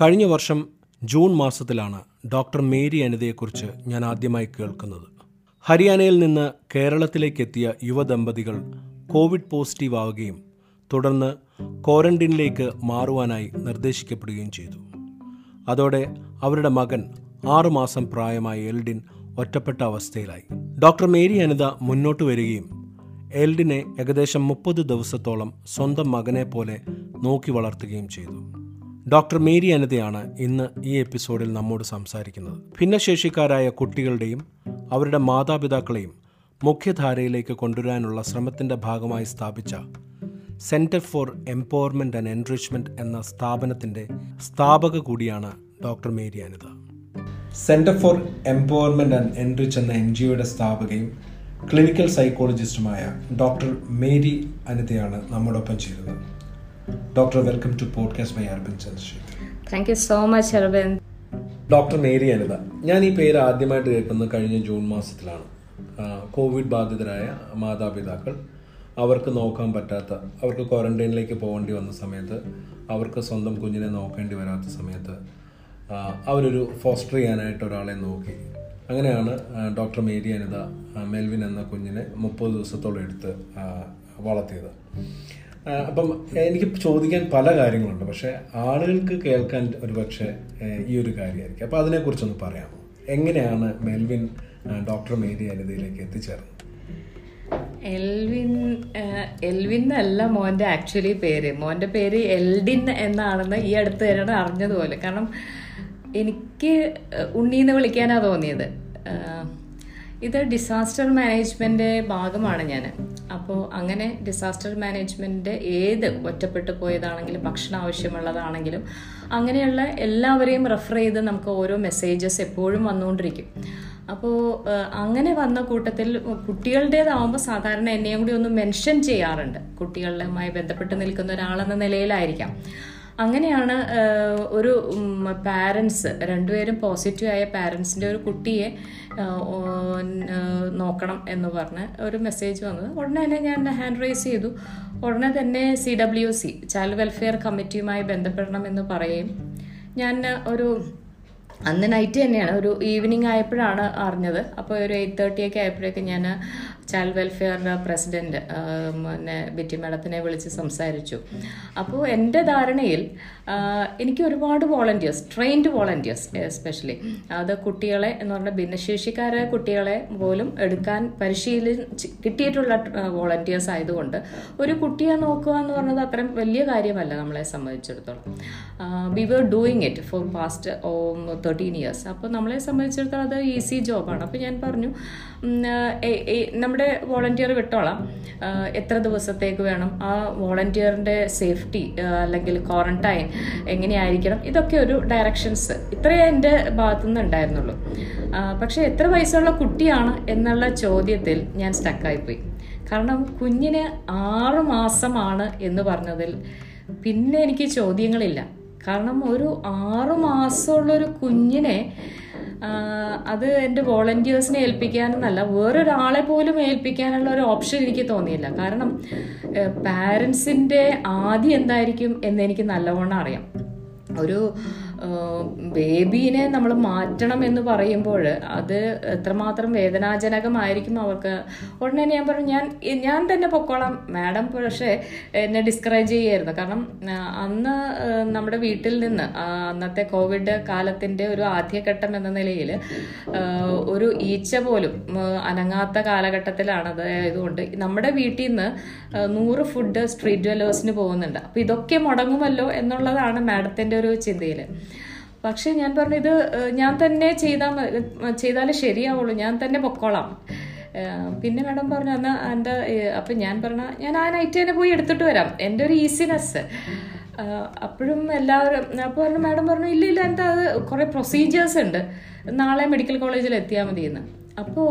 കഴിഞ്ഞ വർഷം ജൂൺ മാസത്തിലാണ് ഡോക്ടർ മേരി അനിതയെക്കുറിച്ച് ഞാൻ ആദ്യമായി കേൾക്കുന്നത്. ഹരിയാനയിൽ നിന്ന് കേരളത്തിലേക്ക് എത്തിയ യുവദമ്പതികൾ കോവിഡ് പോസിറ്റീവ് ആവുകയും തുടർന്ന് ക്വാറന്റീനിലേക്ക് മാറുവാനായി നിർദ്ദേശിക്കപ്പെടുകയും ചെയ്തു. അതോടെ അവരുടെ മകൻ ആറുമാസം പ്രായമായ എൽഡിൻ ഒറ്റപ്പെട്ട അവസ്ഥയിലായി. ഡോക്ടർ മേരി അനിത മുന്നോട്ട് വരികയും എൽഡിനെ ഏകദേശം മുപ്പത് ദിവസത്തോളം സ്വന്തം മകനെ പോലെ നോക്കി വളർത്തുകയും ചെയ്തു. ഡോക്ടർ മേരി അനിതയാണ് ഇന്ന് ഈ എപ്പിസോഡിൽ നമ്മോട് സംസാരിക്കുന്നത്. ഭിന്നശേഷിക്കാരായ കുട്ടികളുടെയും അവരുടെ മാതാപിതാക്കളെയും മുഖ്യധാരയിലേക്ക് കൊണ്ടുവരാനുള്ള ശ്രമത്തിന്റെ ഭാഗമായി സ്ഥാപിച്ച centre for empowerment and enrichment എന്ന സ്ഥാപനത്തിന്റെ സ്ഥാപക കൂടിയാണ് doctor Mary Anitha. Centre for empowerment and enrich എന്ന എൻ ജി ഒയുടെ സ്ഥാപകയും ക്ലിനിക്കൽ സൈക്കോളജിസ്റ്റുമായ ഡോക്ടർ മേരി അനിതയാണ് നമ്മോടൊപ്പം ചേരുന്നത്. Doctor welcome to podcast by Arbin Chandrasekhar thank you so much Aravind doctor Mary Anitha ഞാൻ ഈ പേര് ആദ്യമായിട്ട് കേൾക്കുന്നത് കഴിഞ്ഞ ജൂൺ മാസത്തിലാണ്. കോവിഡ് ബാധിതരായ മാതാപിതാക്കൾ അവർക്ക് നോക്കാൻ പറ്റാത്ത അവർക്ക് ക്വാറന്റൈനിലേക്ക് പോകേണ്ടി വന്ന സമയത്ത് അവർക്ക് സ്വന്തം കുഞ്ഞിനെ നോക്കേണ്ടി വരാത്ത സമയത്ത് അവരൊരു ഫോസ്റ്റർ ചെയ്യാനായിട്ട് ഒരാളെ നോക്കി. അങ്ങനെയാണ് ഡോക്ടർ മേരി അനിത മെൽവിൻ എന്ന കുഞ്ഞിനെ മുപ്പത് ദിവസത്തോളം എടുത്ത് വളർത്തിയത്. അപ്പം എനിക്ക് ചോദിക്കാൻ പല കാര്യങ്ങളുണ്ട്. പക്ഷെ ആളുകൾക്ക് കേൾക്കാൻ ഒരു പക്ഷേ ഈ ഒരു കാര്യമായിരിക്കും. അപ്പം അതിനെക്കുറിച്ചൊന്ന് പറയാമോ? എങ്ങനെയാണ് മെൽവിൻ ഡോക്ടർ മേരി അനിതയിലേക്ക് എത്തിച്ചേർന്നത്? എൽവിൻ എൽവിൻ അല്ല മോന്റെ ആക്ച്വലി പേര്. മോന്റെ പേര് എൽഡിൻ എന്നാണെന്ന് ഈ അടുത്ത് തന്നെയാണ് അറിഞ്ഞതുപോലെ. കാരണം എനിക്ക് ഉണ്ണീന്ന് വിളിക്കാനാണ് തോന്നിയത്. ഇത് ഡിസാസ്റ്റർ മാനേജ്മെന്റെ ഭാഗമാണ് ഞാൻ അപ്പോൾ അങ്ങനെ ഡിസാസ്റ്റർ മാനേജ്മെന്റ് ഏത് ഒറ്റപ്പെട്ടു പോയതാണെങ്കിലും ഭക്ഷണം ആവശ്യമുള്ളതാണെങ്കിലും അങ്ങനെയുള്ള എല്ലാവരെയും റെഫർ ചെയ്ത് നമുക്ക് ഓരോ മെസ്സേജസ് എപ്പോഴും വന്നുകൊണ്ടിരിക്കും. അപ്പോൾ അങ്ങനെ വന്ന കൂട്ടത്തിൽ കുട്ടികളുടേതാവുമ്പോൾ സാധാരണ എന്നെയും കൂടി ഒന്ന് മെൻഷൻ ചെയ്യാറുണ്ട്. കുട്ടികളുമായി ബന്ധപ്പെട്ട് നിൽക്കുന്ന ഒരാളെന്ന നിലയിലായിരിക്കാം. അങ്ങനെയാണ് ഒരു പാരൻസ് രണ്ടുപേരും പോസിറ്റീവ് ആയ പാരൻസിന്റെ ഒരു കുട്ടിയെ നോക്കണം എന്ന് പറഞ്ഞ് ഒരു മെസ്സേജ് വന്നത്. ഉടനെ തന്നെ ഞാൻ ഹാൻഡ് റൈസ് ചെയ്തു. ഉടനെ തന്നെ C W C child welfare കമ്മിറ്റിയുമായി ബന്ധപ്പെടണം എന്ന് പറയുകയും ഞാൻ ഒരു അന്ന് നൈറ്റ് തന്നെയാണ് ഒരു ഈവനിങ് ആയപ്പോഴാണ് അറിഞ്ഞത്. അപ്പോൾ ഒരു എയ്റ്റ് തേർട്ടി ആയപ്പോഴേക്ക് ഞാൻ ചൈൽഡ് വെൽഫെയർ പ്രസിഡന്റ് പിന്നെ ബിറ്റി മാഡത്തിനെ വിളിച്ച് സംസാരിച്ചു. അപ്പോൾ എന്റെ ധാരണയിൽ എനിക്ക് ഒരുപാട് വോളണ്ടിയേഴ്സ് ട്രെയിൻഡ് വോളണ്ടിയേഴ്സ് എസ്പെഷ്യലി അത് കുട്ടികളെ എന്ന് പറഞ്ഞാൽ ഭിന്നശേഷിക്കാരായ കുട്ടികളെ പോലും എടുക്കാൻ പരിശീലി കിട്ടിയിട്ടുള്ള വോളണ്ടിയേഴ്സ് ആയതുകൊണ്ട് ഒരു കുട്ടിയെ നോക്കുക എന്ന് പറഞ്ഞത് അത്രയും വലിയ കാര്യമല്ല നമ്മളെ സംബന്ധിച്ചിടത്തോളം. We were doing it for past thirteen years അപ്പോൾ നമ്മളെ സംബന്ധിച്ചിടത്തോളം അത് ഈസി ജോബാണ് അപ്പോൾ ഞാൻ പറഞ്ഞു നമ്മുടെ വോളണ്ടിയർ വിട്ടോളാം. എത്ര ദിവസത്തേക്ക് വേണം? ആ വോളണ്ടിയറിന്റെ സേഫ്റ്റി അല്ലെങ്കിൽ ക്വാറന്റൈൻ എങ്ങനെയായിരിക്കണം? ഇതൊക്കെ ഒരു ഡയറക്ഷൻസ് ഇത്രയേ എന്റെ ഭാഗത്തുനിന്ന് ഉണ്ടായിരുന്നുള്ളൂ. പക്ഷേ എത്ര വയസ്സുള്ള കുട്ടിയാണ് എന്നുള്ള ചോദ്യത്തിൽ ഞാൻ സ്റ്റക്കായിപ്പോയി കാരണം കുഞ്ഞിന് ആറ് മാസമാണ് എന്ന് പറഞ്ഞതിൽ പിന്നെ എനിക്ക് ചോദ്യങ്ങളില്ല. കാരണം ഒരു ആറു മാസമുള്ളൊരു കുഞ്ഞിനെ ആ, അത് എന്റെ വോളണ്ടിയേഴ്സിനെ ഏൽപ്പിക്കാനെന്നല്ല വേറൊരാളെ പോലും ഏൽപ്പിക്കാനുള്ള ഒരു ഓപ്ഷൻ എനിക്ക് തോന്നിയില്ല. കാരണം പാരൻസിന്റെ ആദ്യം എന്തായിരിക്കും എന്ന് എനിക്ക് നല്ലവണ്ണം അറിയാം. ഒരു ബേബീനെ നമ്മൾ മാറ്റണം എന്ന് പറയുമ്പോൾ അത് എത്രമാത്രം വേദനാജനകമായിരിക്കും അവർക്ക്. ഉടനെ ഞാൻ പറഞ്ഞു ഞാൻ ഞാൻ തന്നെ പൊക്കോളാം മാഡം പക്ഷേ എന്നെ ഡിസ്കറേജ് ചെയ്യായിരുന്നു കാരണം അന്ന് നമ്മുടെ വീട്ടിൽ നിന്ന് അന്നത്തെ കോവിഡ് കാലത്തിന്റെ ഒരു ആദ്യഘട്ടം എന്ന നിലയിൽ ഒരു ഈച്ച പോലും അനങ്ങാത്ത കാലഘട്ടത്തിലാണ് അതായതുകൊണ്ട് നമ്മുടെ വീട്ടിൽ നിന്ന് നൂറ് ഫുഡ് സ്ട്രീറ്റ് ഡ്വല്ലേഴ്സിന് പോകുന്നുണ്ട്. അപ്പോൾ ഇതൊക്കെ മുടങ്ങുമല്ലോ എന്നുള്ളതാണ് മാഡത്തിന്റെ ഒരു ചിന്തയിൽ പക്ഷെ ഞാൻ പറഞ്ഞു ഇത് ഞാൻ തന്നെ ചെയ്താൽ ചെയ്താലേ ശരിയാവുള്ളൂ ഞാൻ തന്നെ പൊക്കോളാം. പിന്നെ മാഡം പറഞ്ഞു എന്നാൽ എന്റെ അപ്പം ഞാൻ പറഞ്ഞ ഞാൻ ആ നൈറ്റ് തന്നെ പോയി എടുത്തിട്ട് വരാം. എന്റെ ഒരു ഈസിനെസ് അപ്പോഴും എല്ലാവരും അപ്പോൾ പറഞ്ഞു മാഡം പറഞ്ഞു ഇല്ല ഇല്ല എന്താ അത് കുറേ പ്രൊസീജിയേഴ്സ് ഉണ്ട്. നാളെ മെഡിക്കൽ കോളേജിൽ എത്തിയാൽ എന്ന് അപ്പോൾ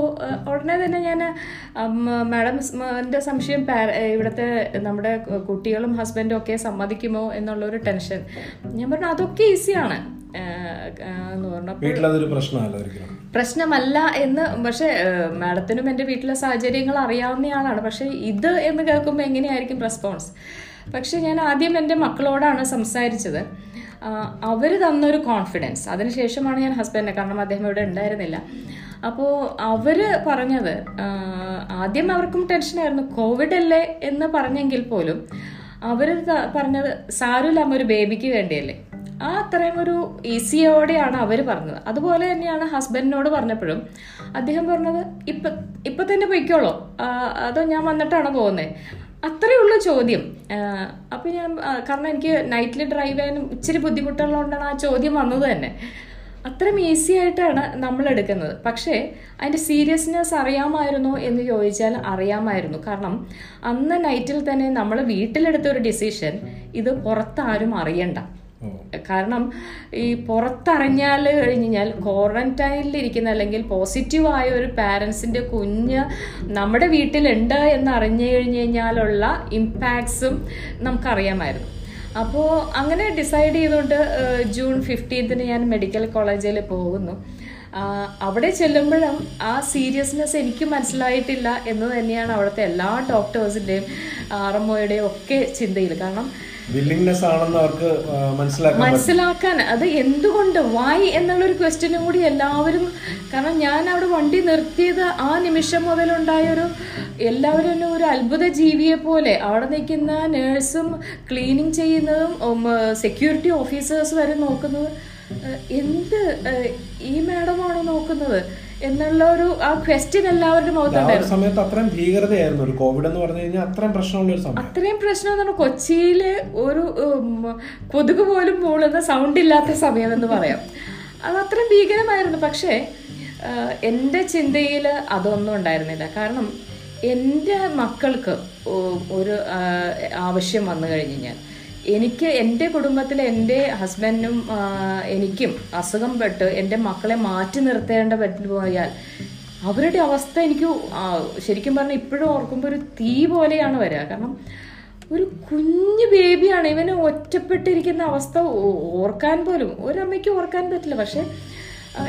ഉടനെ തന്നെ ഞാൻ മാഡം എന്റെ സംശയം ഇവിടുത്തെ നമ്മുടെ കുട്ടികളും ഹസ്ബൻഡും ഒക്കെ സമ്മതിക്കുമോ എന്നുള്ളൊരു ടെൻഷൻ ഞാൻ പറഞ്ഞു അതൊക്കെ ഈസിയാണ് എന്ന് പറഞ്ഞപ്പോൾ പ്രശ്നമല്ല എന്ന് പക്ഷെ മാഡത്തിനും എന്റെ വീട്ടിലെ സാഹചര്യങ്ങൾ അറിയാവുന്നയാളാണ് പക്ഷെ ഇത് എന്ന് കേൾക്കുമ്പോൾ എങ്ങനെയായിരിക്കും റെസ്പോൺസ്? പക്ഷെ ഞാൻ ആദ്യം എന്റെ മക്കളോടാണ് സംസാരിച്ചത്. അവർ തന്നൊരു കോൺഫിഡൻസ്. അതിനുശേഷമാണ് ഞാൻ ഹസ്ബൻഡിനെ കാരണം അദ്ദേഹം ഇവിടെ ഉണ്ടായിരുന്നില്ല. അപ്പോൾ അവർ പറഞ്ഞത് ആദ്യം അവർക്കും ടെൻഷനായിരുന്നു. കോവിഡ് അല്ലേ എന്ന് പറഞ്ഞെങ്കിൽ പോലും അവർ പറഞ്ഞത് സാരമില്ല അമ്മ ഒരു ബേബിക്ക് വേണ്ടിയല്ലേ? ആ അത്രയും ഒരു ഈസിയോടെയാണ് അവർ പറഞ്ഞത്. അതുപോലെ തന്നെയാണ് ഹസ്ബൻഡിനോട് പറഞ്ഞപ്പോഴും അദ്ദേഹം പറഞ്ഞത് ഇപ്പം ഇപ്പം തന്നെ പൊയ്ക്കോളോ. അതോ ഞാൻ വന്നിട്ടാണോ പോകുന്നത് അത്രയേ ഉള്ളൂ ചോദ്യം. അപ്പം ഞാൻ കാരണം എനിക്ക് നൈറ്റിൽ ഡ്രൈവ് ചെയ്യാനും ഇച്ചിരി ബുദ്ധിമുട്ടുള്ളതുകൊണ്ടാണ് ആ ചോദ്യം വന്നത് തന്നെ. അത്രയും ഈസി ആയിട്ടാണ് നമ്മൾ എടുക്കുന്നത്. പക്ഷേ അതിന്റെ സീരിയസ്നെസ് അറിയാമായിരുന്നോ എന്ന് ചോദിച്ചാൽ അറിയാമായിരുന്നു. കാരണം അന്ന് നൈറ്റിൽ തന്നെ നമ്മൾ വീട്ടിലെടുത്ത ഒരു ഡിസിഷൻ ഇത് പുറത്താരും അറിയണ്ട. കാരണം ഈ പുറത്തറിഞ്ഞാൽ കഴിഞ്ഞ് കഴിഞ്ഞാൽ ക്വാറന്റൈനിൽ ഇരിക്കുന്ന അല്ലെങ്കിൽ പോസിറ്റീവ് ആയ ഒരു പാരൻസിന്റെ കുഞ്ഞ് നമ്മുടെ വീട്ടിലുണ്ട് എന്ന് അറിഞ്ഞു കഴിഞ്ഞു കഴിഞ്ഞാലുള്ള ഇമ്പാക്ട്സും നമുക്കറിയാമായിരുന്നു. അപ്പോൾ അങ്ങനെ ഡിസൈഡ് ചെയ്തുകൊണ്ട് ജൂൺ ഫിഫ്റ്റീൻത്തിന് ഞാൻ മെഡിക്കൽ കോളേജിൽ പോകുന്നു. അവിടെ ചെല്ലുമ്പോഴും ആ സീരിയസ്നെസ് എനിക്ക് മനസ്സിലായിട്ടില്ല എന്ന് തന്നെയാണ് അവിടുത്തെ എല്ലാ ഡോക്ടേഴ്സിന്റെയും ആർ എം ഒക്കെ ചിന്തയിൽ. കാരണം ആണെന്ന് അവർക്ക് മനസ്സിലാക്കാൻ മനസ്സിലാക്കാൻ അത് എന്തുകൊണ്ട് വായി എന്നുള്ളൊരു ക്വസ്റ്റ്യനും കൂടി എല്ലാവരും കാരണം ഞാൻ അവിടെ വണ്ടി നിർത്തിയത് ആ നിമിഷം മുതലുണ്ടായ ഒരു എല്ലാവരും ഒരു അത്ഭുത ജീവിയെ പോലെ അവിടെ നിൽക്കുന്ന നേഴ്സും ക്ലീനിങ് ചെയ്യുന്നതും സെക്യൂരിറ്റി ഓഫീസേഴ്സ് വരെ നോക്കുന്നത് എന്ത് ഈ മാഡമാണോ നോക്കുന്നത്? എന്നുള്ള ഒരു ആ ക്വസ്റ്റ്യൻ എല്ലാവരുടെ മുഖത്തുണ്ടായിരുന്നു. സമയത്ത് അത്രയും ഭീകരതയായിരുന്നു ഒരു കോവിഡ് എന്ന് പറഞ്ഞു കഴിഞ്ഞാൽ അത്രയും പ്രശ്നമുള്ള ഒരു സമയം. അത്രയും പ്രശ്നം എന്ന് പറഞ്ഞാൽ കൊച്ചിയിൽ ഒരു കൊതുക് പോലും മൂളുന്ന സൗണ്ട് ഇല്ലാത്ത സമയം എന്ന് പറയാം. അത് അത്രയും ഭീകരമായിരുന്നു. പക്ഷേ എന്റെ ചിന്തയിൽ അതൊന്നും ഉണ്ടായിരുന്നില്ല. കാരണം എന്റെ മക്കൾക്ക് ഒരു ആവശ്യം വന്നു കഴിഞ്ഞു കഴിഞ്ഞാൽ. എനിക്ക് എന്റെ കുടുംബത്തിൽ എന്റെ ഹസ്ബൻഡിനും എനിക്കും അസുഖം പെട്ട് എന്റെ മക്കളെ മാറ്റി നിർത്തേണ്ട പറ്റി പോയാൽ അവരുടെ അവസ്ഥ എനിക്ക് ശരിക്കും പറഞ്ഞാൽ ഇപ്പോഴും ഓർക്കുമ്പോൾ ഒരു തീ പോലെയാണ് വരിക. കാരണം ഒരു കുഞ്ഞു ബേബിയാണ് ഇവന് ഒറ്റപ്പെട്ടിരിക്കുന്ന അവസ്ഥ ഓർക്കാൻ പോലും ഒരമ്മയ്ക്ക് ഓർക്കാൻ പറ്റില്ല. പക്ഷെ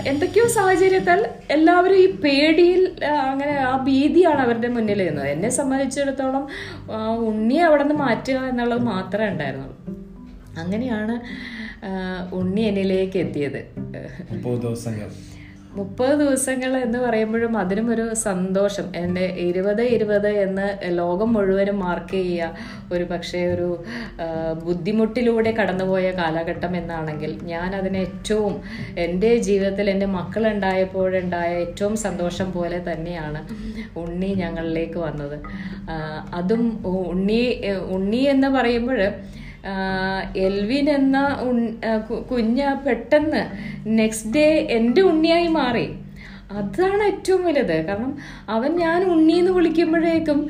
എന്തൊക്കെയോ സാഹചര്യത്താൽ എല്ലാവരും ഈ പേടിയിൽ അങ്ങനെ ആ ഭീതിയാണ് അവരുടെ മുന്നിൽ നിന്നത് എന്നെ സംബന്ധിച്ചിടത്തോളം ഉണ്ണിയെ അവിടെ നിന്ന് മാറ്റുക എന്നുള്ളത് മാത്രമേ ഉണ്ടായിരുന്നുള്ളൂ. അങ്ങനെയാണ് ഉണ്ണി എന്നിലേക്ക് എത്തിയത്. ദിവസങ്ങൾ. മുപ്പത് ദിവസങ്ങൾ എന്ന് പറയുമ്പോഴും അതിനും ഒരു സന്തോഷം. എന്റെ ഇരുപത് ഇരുപത് എന്ന് ലോകം മുഴുവനും മാർക്ക് ചെയ്യുക ഒരു പക്ഷേ ഒരു ബുദ്ധിമുട്ടിലൂടെ കടന്നുപോയ കാലഘട്ടം എന്നാണെങ്കിൽ ഞാൻ അതിനെ ഏറ്റവും എന്റെ ജീവിതത്തിൽ എന്റെ മക്കളുണ്ടായപ്പോഴുണ്ടായ ഏറ്റവും സന്തോഷം പോലെ തന്നെയാണ് ഉണ്ണി ഞങ്ങളിലേക്ക് വന്നത്. അതും ഉണ്ണി ഉണ്ണി എന്ന് പറയുമ്പോൾ എൽവിൻ എന്ന കുഞ്ഞ പെട്ടെന്ന് നെക്സ്റ്റ് ഡേ എന്റെ ഉണ്ണിയായി മാറി. അതാണ് ഏറ്റവും വലുത്. കാരണം അവൻ ഞാൻ ഉണ്ണി എന്ന് വിളിക്കുമ്പോഴേക്കും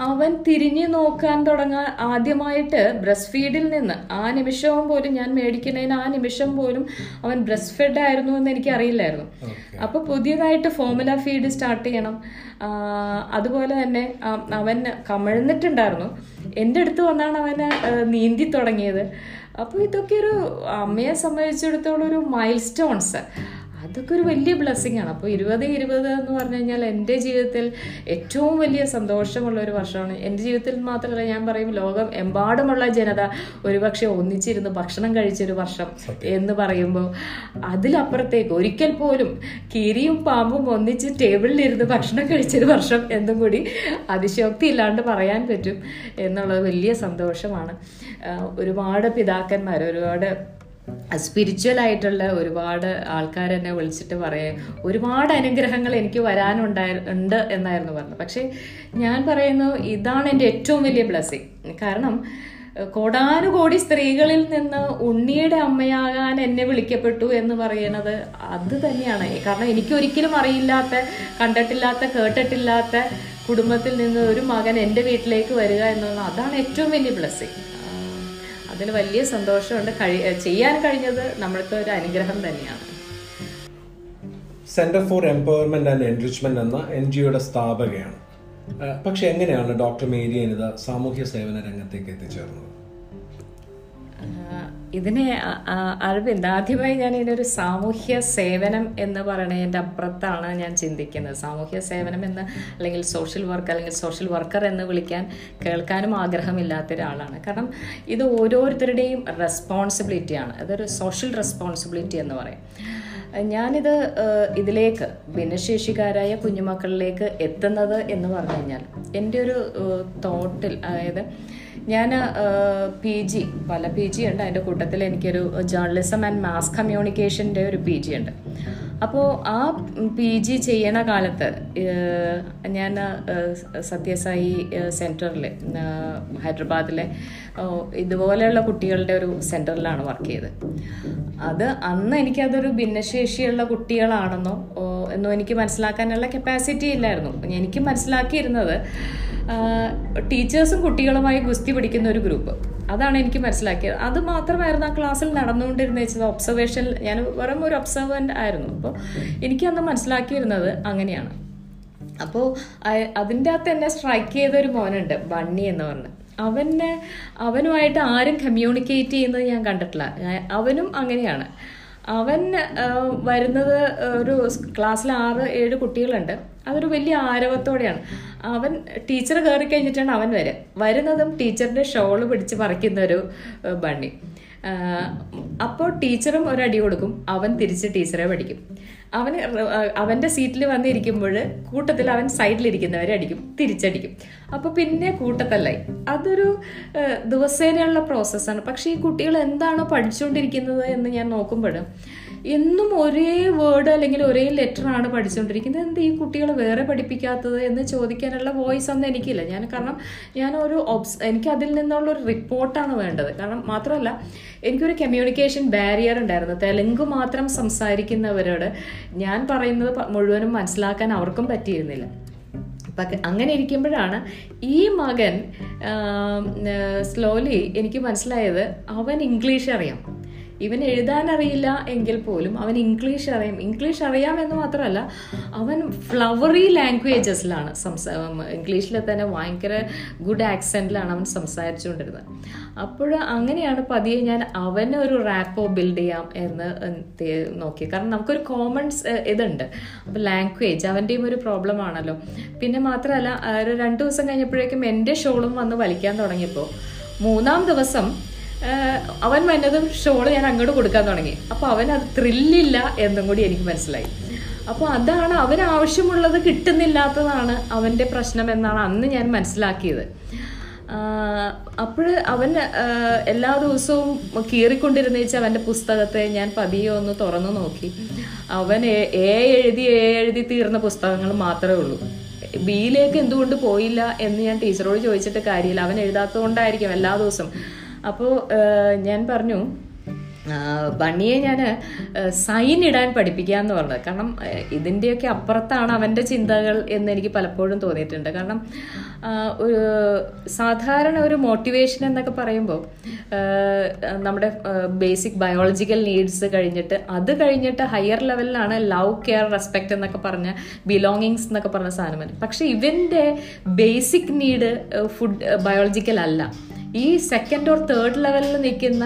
അവൻ തിരിഞ്ഞു നോക്കാൻ തുടങ്ങാൻ ആദ്യമായിട്ട് ബ്രസ്റ്റ് ഫീഡിൽ നിന്ന് ആ നിമിഷവും പോലും ഞാൻ മേടിക്കുന്നതിന് ആ നിമിഷം പോലും അവൻ ബ്രസ്റ്റ് ഫെഡ് ആയിരുന്നു എന്ന് എനിക്ക് അറിയില്ലായിരുന്നു. അപ്പൊ പുതിയതായിട്ട് ഫോമുല ഫീഡ് സ്റ്റാർട്ട് ചെയ്യണം. അതുപോലെ തന്നെ അവൻ കമിഴ്ന്നിട്ടുണ്ടായിരുന്നു. എന്റെ അടുത്ത് വന്നാണ് അവന് നീന്തി തുടങ്ങിയത്. അപ്പോൾ ഇതൊക്കെ ഒരു അമ്മയെ സംബന്ധിച്ചിടത്തോളം ഒരു മൈൽ സ്റ്റോൺസ് അതൊക്കെ ഒരു വലിയ ബ്ലെസ്സിങ് ആണ്. അപ്പോൾ ഇരുപത് ഇരുപത് എന്ന് പറഞ്ഞു കഴിഞ്ഞാൽ എന്റെ ജീവിതത്തിൽ ഏറ്റവും വലിയ സന്തോഷമുള്ള ഒരു വർഷമാണ്. എന്റെ ജീവിതത്തിൽ മാത്രമല്ല ഞാൻ പറയും ലോകം എമ്പാടുമുള്ള ജനത ഒരുപക്ഷെ ഒന്നിച്ചിരുന്ന് ഭക്ഷണം കഴിച്ചൊരു വർഷം എന്ന് പറയുമ്പോൾ അതിലപ്പുറത്തേക്ക് ഒരിക്കൽ പോലും കീരിയും പാമ്പും ഒന്നിച്ച് ടേബിളിലിരുന്ന് ഭക്ഷണം കഴിച്ചൊരു വർഷം എന്നും കൂടി അതിശോക്തി ഇല്ലാണ്ട് പറയാൻ പറ്റും എന്നുള്ളത് വലിയ സന്തോഷമാണ്. ഒരുപാട് പിതാക്കന്മാർ ഒരുപാട് സ്പിരിച്വൽ ആയിട്ടുള്ള ഒരുപാട് ആൾക്കാർ എന്നെ വിളിച്ചിട്ട് പറയാം ഒരുപാട് അനുഗ്രഹങ്ങൾ എനിക്ക് വരാനുണ്ടായി ഉണ്ട് എന്നായിരുന്നു പറഞ്ഞത്. പക്ഷേ ഞാൻ പറയുന്നു ഇതാണ് എന്റെ ഏറ്റവും വലിയ ബ്ലെസ്സിങ് കാരണം കോടാനുകോടി സ്ത്രീകളിൽ നിന്ന് ഉണ്ണിയുടെ അമ്മയാകാൻ എന്നെ വിളിക്കപ്പെട്ടു എന്ന് പറയുന്നത് അത് തന്നെയാണ്. കാരണം എനിക്ക് ഒരിക്കലും അറിയില്ലാത്ത കണ്ടിട്ടില്ലാത്ത കേട്ടിട്ടില്ലാത്ത കുടുംബത്തിൽ നിന്ന് ഒരു മകൻ എന്റെ വീട്ടിലേക്ക് വരിക എന്നുള്ളത് അതാണ് ഏറ്റവും വലിയ ബ്ലെസ്സിങ് അതിൽ വലിയ സന്തോഷമുണ്ട്. കഴി ചെയ്യാൻ കഴിഞ്ഞത് നമ്മൾക്ക് ഒരു അനുഗ്രഹം തന്നെയാണ്. Centre for empowerment and enrichment എന്ന എൻ ജിഒയുടെ സ്ഥാപകയാണ്. പക്ഷെ എങ്ങനെയാണ് ഡോക്ടർ മേരി അനിത സാമൂഹ്യ സേവന രംഗത്തേക്ക് എത്തിച്ചേർന്നത്? ഇതിനെ അറിവില്ല ആദ്യമായി ഞാൻ ഇതിനൊരു സാമൂഹ്യ സേവനം എന്ന് പറയുന്നതിന്റെ അപ്പുറത്താണ് ഞാൻ ചിന്തിക്കുന്നത്. സാമൂഹ്യ സേവനം എന്ന് അല്ലെങ്കിൽ സോഷ്യൽ വർക്ക് അല്ലെങ്കിൽ സോഷ്യൽ വർക്കർ എന്ന് വിളിക്കാൻ കേൾക്കാനും ആഗ്രഹമില്ലാത്ത ഒരാളാണ് കാരണം ഇത് ഓരോരുത്തരുടെയും റെസ്പോൺസിബിലിറ്റിയാണ് അതൊരു സോഷ്യൽ റെസ്പോൺസിബിലിറ്റി എന്ന് പറയും. ഞാനിത് ഇതിലേക്ക് ഭിന്നശേഷിക്കാരായ കുഞ്ഞുമക്കളിലേക്ക് എത്തുന്നത് എന്ന് പറഞ്ഞു കഴിഞ്ഞാൽ എന്റെ ഒരു തോട്ടിൽ അതായത് ഞാൻ പി ജി പല പി ജി ഉണ്ട്. അതിന്റെ കൂട്ടത്തിൽ എനിക്കൊരു ജേർണലിസം ആൻഡ് മാസ് കമ്മ്യൂണിക്കേഷന്റെ ഒരു പി ജി ഉണ്ട്. അപ്പോൾ ആ പി ജി ചെയ്യണ കാലത്ത് ഞാൻ സത്യസായി സെന്ററിൽ ഹൈദരാബാദിലെ ഇതുപോലെയുള്ള കുട്ടികളുടെ ഒരു സെന്ററിലാണ് വർക്ക് ചെയ്തത് അത് അന്ന് എനിക്കതൊരു ഭിന്നശേഷിയുള്ള കുട്ടികളാണെന്നോ എന്നോ എനിക്ക് മനസ്സിലാക്കാനുള്ള കപ്പാസിറ്റി ഇല്ലായിരുന്നു. എനിക്ക് മനസ്സിലാക്കിയിരുന്നത് ടീച്ചേഴ്സും കുട്ടികളുമായി ഗുസ്തി പിടിക്കുന്ന ഒരു ഗ്രൂപ്പ് അതാണ് എനിക്ക് മനസ്സിലാക്കിയത്. അത് മാത്രമായിരുന്നു ആ ക്ലാസ്സിൽ നടന്നുകൊണ്ടിരുന്ന വെച്ചത് ഒബ്സർവേഷൻ ഞാൻ വെറും ഒരു ഒബ്സർവന്റ് ആയിരുന്നു. അപ്പോൾ എനിക്കന്ന് മനസ്സിലാക്കിയിരുന്നത് അങ്ങനെയാണ്. അപ്പോൾ അതിന്റെ അകത്ത് എന്നെ സ്ട്രൈക്ക് ചെയ്ത ഒരു മോനുണ്ട് ബണ്ണി എന്ന് പറഞ്ഞ്. അവന് അവനുമായിട്ട് ആരും കമ്മ്യൂണിക്കേറ്റ് ചെയ്യുന്നത് ഞാൻ കണ്ടിട്ടില്ല. അവനും അങ്ങനെയാണ്. അവൻ വരുന്നത് ഒരു ക്ലാസ്സിൽ ആറ് ഏഴ് കുട്ടികളുണ്ട്. അതൊരു വലിയ ആരവത്തോടെയാണ്. അവൻ ടീച്ചർ കയറി കഴിഞ്ഞിട്ടാണ് അവൻ വരെ വരുന്നതും ടീച്ചറിന്റെ ഷോൾ പിടിച്ച് പറിക്കുന്ന ഒരു ബണ്ണി. അപ്പോൾ ടീച്ചറും ഒരു അടി കൊടുക്കും. അവൻ തിരിച്ച് ടീച്ചറെ പഠിക്കും. അവന് അവന്റെ സീറ്റിൽ വന്നിരിക്കുമ്പോൾ കൂട്ടത്തിൽ അവൻ സൈഡിലിരിക്കുന്നവരെ അടിക്കും. തിരിച്ചടിക്കും. അപ്പൊ പിന്നെ കൂട്ടത്തല്ലായി. അതൊരു ദിവസേനയുള്ള പ്രോസസ്സാണ് പക്ഷേ ഈ കുട്ടികൾ എന്താണോ പഠിച്ചുകൊണ്ടിരിക്കുന്നത് എന്ന് ഞാൻ നോക്കുമ്പോൾ എന്നും ഒരേ വേർഡ് അല്ലെങ്കിൽ ഒരേ ലെറ്റർ ആണ് പഠിച്ചുകൊണ്ടിരിക്കുന്നത് എന്ത് ഈ കുട്ടികളെ വേറെ പഠിപ്പിക്കാത്തത് എന്ന് ചോദിക്കാനുള്ള വോയിസ് ഒന്നും എനിക്കില്ല. ഞാൻ കാരണം ഞാൻ ഒരു ഒബ്സ് എനിക്ക് അതിൽ നിന്നുള്ള ഒരു റിപ്പോർട്ടാണ് വേണ്ടത്. കാരണം മാത്രമല്ല എനിക്കൊരു കമ്മ്യൂണിക്കേഷൻ ബാരിയർ ഉണ്ടായിരുന്നു. തെലുങ്ക് മാത്രം സംസാരിക്കുന്നവരോട് ഞാൻ പറയുന്നത് മുഴുവനും മനസ്സിലാക്കാൻ അവർക്കും പറ്റിയിരുന്നില്ല. പക്ഷെ അങ്ങനെ ഇരിക്കുമ്പോഴാണ് ഈ മകൻ സ്ലോലി എനിക്ക് മനസ്സിലായത് അവൻ ഇംഗ്ലീഷ് അറിയാം. ഇവൻ എഴുതാൻ അറിയില്ല എങ്കിൽ പോലും അവൻ ഇംഗ്ലീഷ് അറിയാം. ഇംഗ്ലീഷ് അറിയാം എന്ന് മാത്രമല്ല അവൻ ഫ്ലവറി ലാംഗ്വേജസിലാണ് സംസാ ഇംഗ്ലീഷിൽ തന്നെ ഭയങ്കര ഗുഡ് ആക്സെന്റിലാണ് അവൻ സംസാരിച്ചുകൊണ്ടിരുന്നത്. അപ്പോൾ അങ്ങനെയാണ് പതിയെ ഞാൻ അവനെ ഒരു റാപ്പോ ബിൽഡ് ചെയ്യാം എന്ന് നോക്കി. കാരണം നമുക്കൊരു കോമൺസ് ഇതുണ്ട്. അപ്പോൾ ലാംഗ്വേജ് അവന്റെയും ഒരു പ്രോബ്ലം ആണല്ലോ. പിന്നെ മാത്രമല്ല ഒരു രണ്ട് ദിവസം കഴിഞ്ഞപ്പോഴേക്കും എന്റെ ഷോളും വന്ന് വലിക്കാൻ തുടങ്ങിയപ്പോൾ മൂന്നാം ദിവസം അവൻ വന്നതും ഷോൾ ഞാൻ അങ്ങോട്ട് കൊടുക്കാൻ തുടങ്ങി. അപ്പോൾ അവൻ അത് ത്രില്ലില്ല എന്നും കൂടി എനിക്ക് മനസ്സിലായി. അപ്പോൾ അതാണ് അവന് ആവശ്യമുള്ളത് കിട്ടുന്നില്ലാത്തതാണ് അവന്റെ പ്രശ്നം എന്നാണ് അന്ന് ഞാൻ മനസ്സിലാക്കിയത്. അപ്പോൾ അവൻ എല്ലാ ദിവസവും കീറിക്കൊണ്ടിരുന്ന വെച്ചാൽ അവന്റെ പുസ്തകത്തെ ഞാൻ പതിയെ ഒന്ന് തുറന്നു നോക്കി. അവൻ എ എഴുതി എ എഴുതി തീർന്ന പുസ്തകങ്ങൾ മാത്രമേ ഉള്ളൂ. ബിയിലേക്ക് എന്തുകൊണ്ട് പോയില്ല എന്ന് ഞാൻ ടീച്ചറോട് ചോദിച്ചിട്ട് കാര്യമില്ല. അവൻ എഴുതാത്തത് കൊണ്ടായിരിക്കും എല്ലാ ദിവസവും. അപ്പോൾ ഞാൻ പറഞ്ഞു ബണ്ണിയെ ഞാൻ സൈൻ ഇടാൻ പഠിപ്പിക്കുക എന്ന് പറഞ്ഞത്. കാരണം ഇതിന്റെയൊക്കെ അപ്പുറത്താണ് അവന്റെ ചിന്തകൾ എന്ന് എനിക്ക് പലപ്പോഴും തോന്നിയിട്ടുണ്ട്. കാരണം ഒരു സാധാരണ ഒരു മോട്ടിവേഷൻ എന്നൊക്കെ പറയുമ്പോൾ നമ്മുടെ ബേസിക് ബയോളജിക്കൽ നീഡ്സ് കഴിഞ്ഞിട്ട് അത് കഴിഞ്ഞിട്ട് ഹയർ ലെവലിലാണ് ലവ് കെയർ റെസ്പെക്റ്റ് എന്നൊക്കെ പറഞ്ഞ ബിലോങ്ങിങ്സ് എന്നൊക്കെ പറഞ്ഞ സാധനം പക്ഷെ ഇവന്റെ ബേസിക് നീഡ് ഫുഡ് ബയോളജിക്കൽ അല്ല. ഈ സെക്കൻഡ് ഓർ തേർഡ് ലെവലിൽ നിൽക്കുന്ന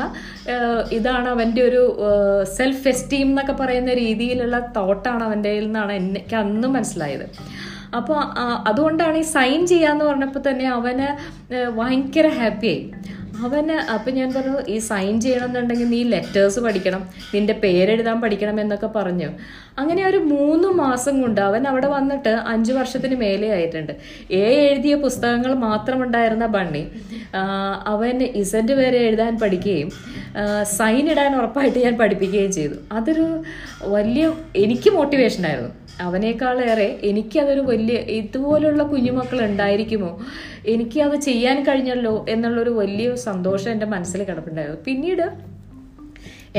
ഇതാണ് അവന്റെ ഒരു സെൽഫ് എസ്റ്റീം എന്നൊക്കെ പറയുന്ന രീതിയിലുള്ള തോട്ടാണ് അവന്റെ നിന്നാണ് എനിക്ക് അന്ന് മനസ്സിലായത്. അപ്പോൾ അതുകൊണ്ടാണ് ഈ സൈൻ ചെയ്യാന്ന് പറഞ്ഞപ്പോൾ തന്നെ അവന് ഭയങ്കര ഹാപ്പിയായി അവന് അപ്പം ഞാൻ പറഞ്ഞു ഈ സൈൻ ചെയ്യണം എന്നുണ്ടെങ്കിൽ നീ ലെറ്റേഴ്സ് പഠിക്കണം നിന്റെ പേരെഴുതാൻ പഠിക്കണം എന്നൊക്കെ പറഞ്ഞു. അങ്ങനെ ഒരു മൂന്ന് മാസം കൊണ്ട് അവൻ അവിടെ വന്നിട്ട് അഞ്ചു വർഷത്തിന് മേലെ ആയിട്ടുണ്ട്. എ എഴുതിയ പുസ്തകങ്ങൾ മാത്രമുണ്ടായിരുന്ന ബണ്ണി. അവൻ ഇസഡ് വരെ എഴുതാൻ പഠിക്കുകയും സൈൻ ഇടാൻ ഉറപ്പായിട്ട് ഞാൻ പഠിപ്പിക്കുകയും ചെയ്തു. അതൊരു വലിയ എനിക്ക് മോട്ടിവേഷൻ മോട്ടിവേഷനായിരുന്നു അവനേക്കാളേറെ എനിക്കതൊരു വലിയ ഇതുപോലുള്ള കുഞ്ഞുമക്കൾ ഉണ്ടായിരിക്കുമോ? എനിക്ക് അത് ചെയ്യാൻ കഴിഞ്ഞല്ലോ എന്നുള്ളൊരു വലിയ സന്തോഷം എന്റെ മനസ്സിൽ കിടപ്പുണ്ടായിരുന്നു. പിന്നീട്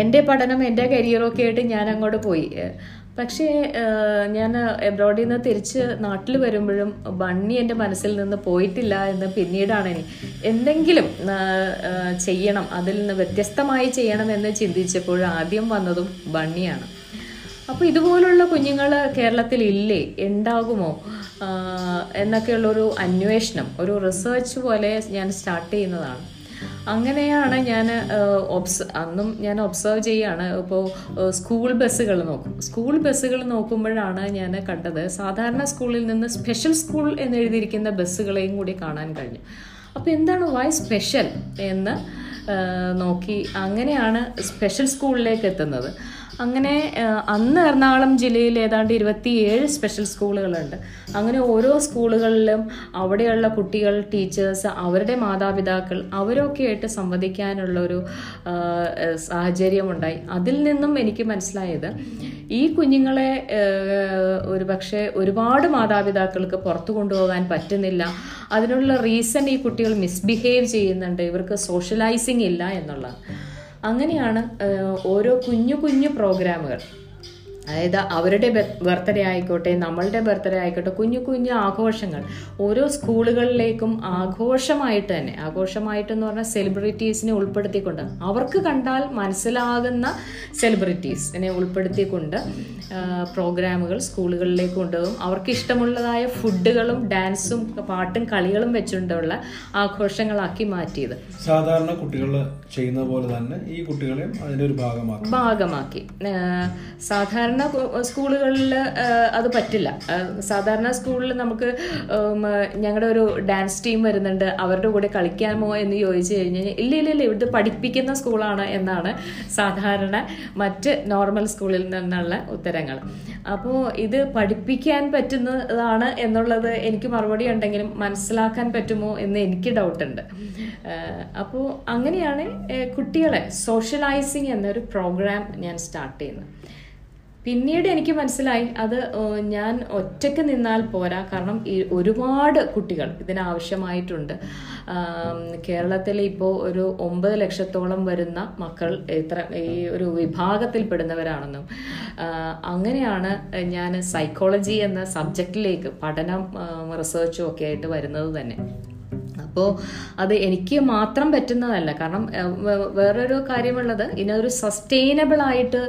എന്റെ പഠനം എന്റെ കരിയറൊക്കെ ആയിട്ട് ഞാൻ അങ്ങോട്ട് പോയി. പക്ഷേ ഞാൻ എബ്രോഡിൽ നിന്ന് തിരിച്ച് നാട്ടിൽ വരുമ്പോഴും ബണ്ണി എന്റെ മനസ്സിൽ നിന്ന് പോയിട്ടില്ല എന്ന് പിന്നീടാണ് ഇനി. എന്തെങ്കിലും ചെയ്യണം അതിൽ നിന്ന് വ്യത്യസ്തമായി ചെയ്യണം എന്ന് ചിന്തിച്ചപ്പോൾ ആദ്യം വന്നതും ബണ്ണിയാണ് അപ്പോൾ ഇതുപോലുള്ള കുഞ്ഞുങ്ങൾ കേരളത്തിൽ ഇല്ലേ ഉണ്ടാകുമോ? എന്നൊക്കെയുള്ളൊരു അന്വേഷണം ഒരു റിസർച്ച് പോലെ ഞാൻ സ്റ്റാർട്ട് ചെയ്യുന്നതാണ്. അങ്ങനെയാണ് ഞാൻ ഒബ്സ് അന്നും ഞാൻ ഒബ്സർവ് ചെയ്യാണ്. ഇപ്പോൾ സ്കൂൾ ബസ്സുകൾ നോക്കും. സ്കൂൾ ബസ്സുകൾ നോക്കുമ്പോഴാണ് ഞാൻ കണ്ടത് സാധാരണ സ്കൂളിൽ നിന്ന് സ്പെഷ്യൽ സ്കൂൾ എന്നെഴുതിയിരിക്കുന്ന ബസ്സുകളെയും കൂടി കാണാൻ കഴിഞ്ഞു. അപ്പോൾ എന്താണ് വൈ സ്പെഷ്യൽ എന്ന് നോക്കി അങ്ങനെയാണ് സ്പെഷ്യൽ സ്കൂളിലേക്ക് എത്തുന്നത്. അങ്ങനെ അന്ന് എറണാകുളം ജില്ലയിൽ ഏതാണ്ട് ഇരുപത്തിയേഴ് സ്പെഷ്യൽ സ്കൂളുകളുണ്ട് അങ്ങനെ ഓരോ സ്കൂളുകളിലും അവിടെയുള്ള കുട്ടികൾ ടീച്ചേഴ്സ് അവരുടെ മാതാപിതാക്കൾ അവരൊക്കെ ആയിട്ട് സംവദിക്കാനുള്ള ഒരു സാഹചര്യമുണ്ടായി. അതിൽ നിന്നും എനിക്ക് മനസ്സിലായത് ഈ കുഞ്ഞുങ്ങളെ ഒരു പക്ഷേ ഒരുപാട് മാതാപിതാക്കൾക്ക് പുറത്തു കൊണ്ടുപോകാൻ പറ്റുന്നില്ല. അതിനുള്ള റീസൺ ഈ കുട്ടികൾ മിസ്ബിഹേവ് ചെയ്യുന്നുണ്ട്. ഇവർക്ക് സോഷ്യലൈസിങ് ഇല്ല എന്നുള്ളതാണ്. അങ്ങനെയാണ് ഓരോ കുഞ്ഞു കുഞ്ഞു പ്രോഗ്രാമുകൾ. അതായത് അവരുടെ ബർത്ത്ഡേ ആയിക്കോട്ടെ നമ്മളുടെ ബർത്ത്ഡേ ആയിക്കോട്ടെ കുഞ്ഞു കുഞ്ഞു ആഘോഷങ്ങൾ. ഓരോ സ്കൂളുകളിലേക്കും ആഘോഷമായിട്ട് തന്നെ ആഘോഷമായിട്ട് എന്ന് പറഞ്ഞാൽ സെലിബ്രിറ്റീസിനെ ഉൾപ്പെടുത്തിക്കൊണ്ട് അവർക്ക് കണ്ടാൽ മനസ്സിലാകുന്ന സെലിബ്രിറ്റീസിനെ ഉൾപ്പെടുത്തിക്കൊണ്ട് പ്രോഗ്രാമുകൾ സ്കൂളുകളിലേക്ക് കൊണ്ടുപോകും. അവർക്ക് ഇഷ്ടമുള്ളതായ ഫുഡുകളും ഡാൻസും പാട്ടും കളികളും വെച്ചുകൊണ്ടുള്ള ആഘോഷങ്ങളാക്കി മാറ്റിയത്. സാധാരണ കുട്ടികൾ ചെയ്യുന്ന പോലെ തന്നെ ഈ കുട്ടികളെയും അതിന്റെ ഒരു ഭാഗമാക്കി. ഭാഗമാക്കി. ഏഹ് സാധാരണ സ്കൂളുകളിൽ അത് പറ്റില്ല. സാധാരണ സ്കൂളിൽ നമുക്ക് ഞങ്ങളുടെ ഒരു ഡാൻസ് ടീം വരുന്നുണ്ട്. അവരുടെ കൂടെ കളിക്കാമോ എന്ന് ചോദിച്ചു കഴിഞ്ഞാൽ ഇല്ല ഇല്ല ഇല്ല ഇവിടുത്തെ പഠിപ്പിക്കുന്ന സ്കൂളാണ് എന്നാണ് സാധാരണ മറ്റ് നോർമൽ സ്കൂളിൽ നിന്നുള്ള ഉത്തരങ്ങൾ. അപ്പോൾ ഇത് പഠിപ്പിക്കാൻ പറ്റുന്നതാണ് എന്നുള്ളത് എനിക്ക് മറുപടി ഉണ്ടെങ്കിലും മനസ്സിലാക്കാൻ പറ്റുമോ എന്ന് എനിക്ക് ഡൗട്ടുണ്ട് അപ്പോൾ അങ്ങനെയാണ് കുട്ടികളെ സോഷ്യലൈസിങ് എന്നൊരു പ്രോഗ്രാം ഞാൻ സ്റ്റാർട്ട് ചെയ്യുന്നത്. പിന്നീട് എനിക്ക് മനസ്സിലായി അത് ഞാൻ ഒറ്റയ്ക്ക് നിന്നാൽ പോരാ. കാരണം ഒരുപാട് കുട്ടികൾ ഇതിനാവശ്യമായിട്ടുണ്ട്. കേരളത്തിൽ ഇപ്പോൾ ഒരു ഒമ്പത് ലക്ഷത്തോളം വരുന്ന മക്കൾ ഇത്ര ഈ ഒരു വിഭാഗത്തിൽപ്പെടുന്നവരാണെന്നും അങ്ങനെയാണ് ഞാൻ സൈക്കോളജി എന്ന സബ്ജക്റ്റിലേക്ക് പഠനം റിസർച്ചും ഒക്കെ ആയിട്ട് വരുന്നത് തന്നെ. അപ്പോൾ അത് എനിക്ക് മാത്രം പറ്റുന്നതല്ല. കാരണം വേറൊരു കാര്യമുള്ളത് ഇതിനൊരു സസ്റ്റൈനബിൾ ആയിട്ട്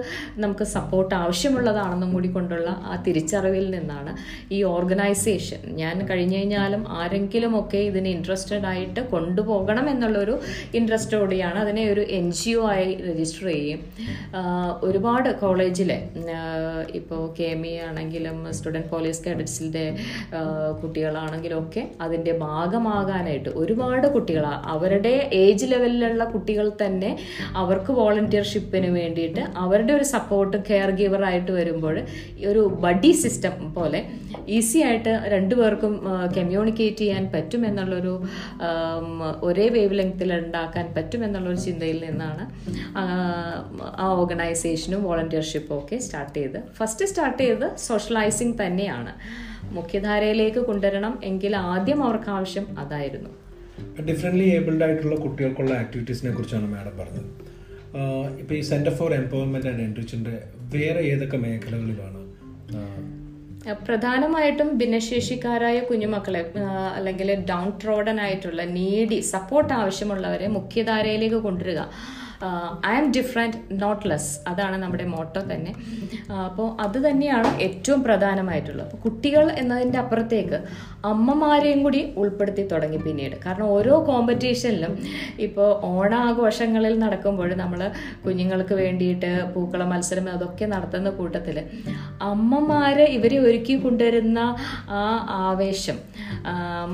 നമുക്ക് സപ്പോർട്ട് ആവശ്യമുള്ളതാണെന്നും കൂടി കൊണ്ടുള്ള ആ തിരിച്ചറിവിൽ നിന്നാണ് ഈ ഓർഗനൈസേഷൻ ഞാൻ കഴിഞ്ഞു കഴിഞ്ഞാലും ആരെങ്കിലും ഒക്കെ ഇതിന് ഇൻട്രസ്റ്റഡ് ആയിട്ട് കൊണ്ടുപോകണം എന്നുള്ളൊരു ഇൻട്രസ്റ്റോടെയാണ് അതിനെ ഒരു എൻ ജി ഒ ആയി രജിസ്റ്റർ ചെയ്യും. ഒരുപാട് കോളേജിലെ ഇപ്പോൾ കെ എം ഇ ആണെങ്കിലും സ്റ്റുഡന്റ് പോലീസ് കേഡറ്റ്സിന്റെ കുട്ടികളാണെങ്കിലും ഒക്കെ അതിന്റെ ഭാഗമാകാനായിട്ട് ഒരുപാട് കുട്ടികൾ അവരുടെ ഏജ് ലെവലിലുള്ള കുട്ടികൾ തന്നെ അവർക്ക് വോളണ്ടിയർഷിപ്പിന് വേണ്ടിയിട്ട് അവരുടെ ഒരു സപ്പോർട്ട് കെയർ ഗിവർ ആയിട്ട് വരുമ്പോൾ ഒരു ബഡി സിസ്റ്റം പോലെ ഈസി ആയിട്ട് രണ്ടുപേർക്കും കമ്മ്യൂണിക്കേറ്റ് ചെയ്യാൻ പറ്റും എന്നുള്ളൊരു ആം, ഒരേ വേവ് ലെങ്ത്തിൽ ഉണ്ടാക്കാൻ പറ്റും എന്നുള്ളൊരു ചിന്തയിൽ നിന്നാണ് ആ ഓർഗനൈസേഷനും വോളണ്ടിയർഷിപ്പും ഒക്കെ സ്റ്റാർട്ട് ചെയ്ത് ഫസ്റ്റ് സ്റ്റാർട്ട് ചെയ്ത് സോഷ്യലൈസിങ് തന്നെയാണ്. മുഖ്യധാരയിലേക്ക് കൊണ്ടുവരണം എങ്കിൽ ആദ്യം അവർക്ക് ആവശ്യം അതായിരുന്നു. ഡിഫറെന്റ്ലി ഏബിൾഡ് ആയിട്ടുള്ള കുട്ടികൾക്കുള്ള ആക്ടിവിറ്റീസിനെ കുറിച്ചാണ് മാഡം പറഞ്ഞത്. ഇപ്പോൾ ഈ സെന്റർ ഫോർ എംപവർമെന്റ് ആൻഡ് എൻട്രിച്ചിന്റെ വേറെ ഏതൊക്കെ മേഖലകളിലാണ്? പ്രധാനമായിട്ടും ഭിന്നശേഷിക്കാരായ കുഞ്ഞുമക്കളെ അല്ലെങ്കിൽ ഡൗൺ ട്രോഡൻ ആയിട്ടുള്ള നീഡി സപ്പോർട്ട് ആവശ്യമുള്ളവരെ മുഖ്യധാരയിലേക്ക് കൊണ്ടുവരിക. I am different not less അതാണ് നമ്മുടെ മോട്ടോ തന്നെ. അപ്പോൾ അത് തന്നെയാണ് ഏറ്റവും പ്രധാനമായിട്ടുള്ളത്. അപ്പോൾ കുട്ടികൾ എന്നതിന്റെ അപ്പുറത്തേക്ക് അമ്മമാരെയും കൂടി ഉൾപ്പെടുത്തി തുടങ്ങി പിന്നീട്. കാരണം ഓരോ കോമ്പറ്റീഷനിലും ഇപ്പോൾ ഓണാഘോഷങ്ങളിൽ നടക്കുമ്പോൾ നമ്മൾ കുഞ്ഞുങ്ങൾക്ക് വേണ്ടിയിട്ട് പൂക്കള മത്സരം അതൊക്കെ നടത്തുന്ന കൂട്ടത്തിൽ അമ്മമാരെ ഇവരെ ഒരുക്കി കൊണ്ടുവരുന്ന ആ ആവേശം.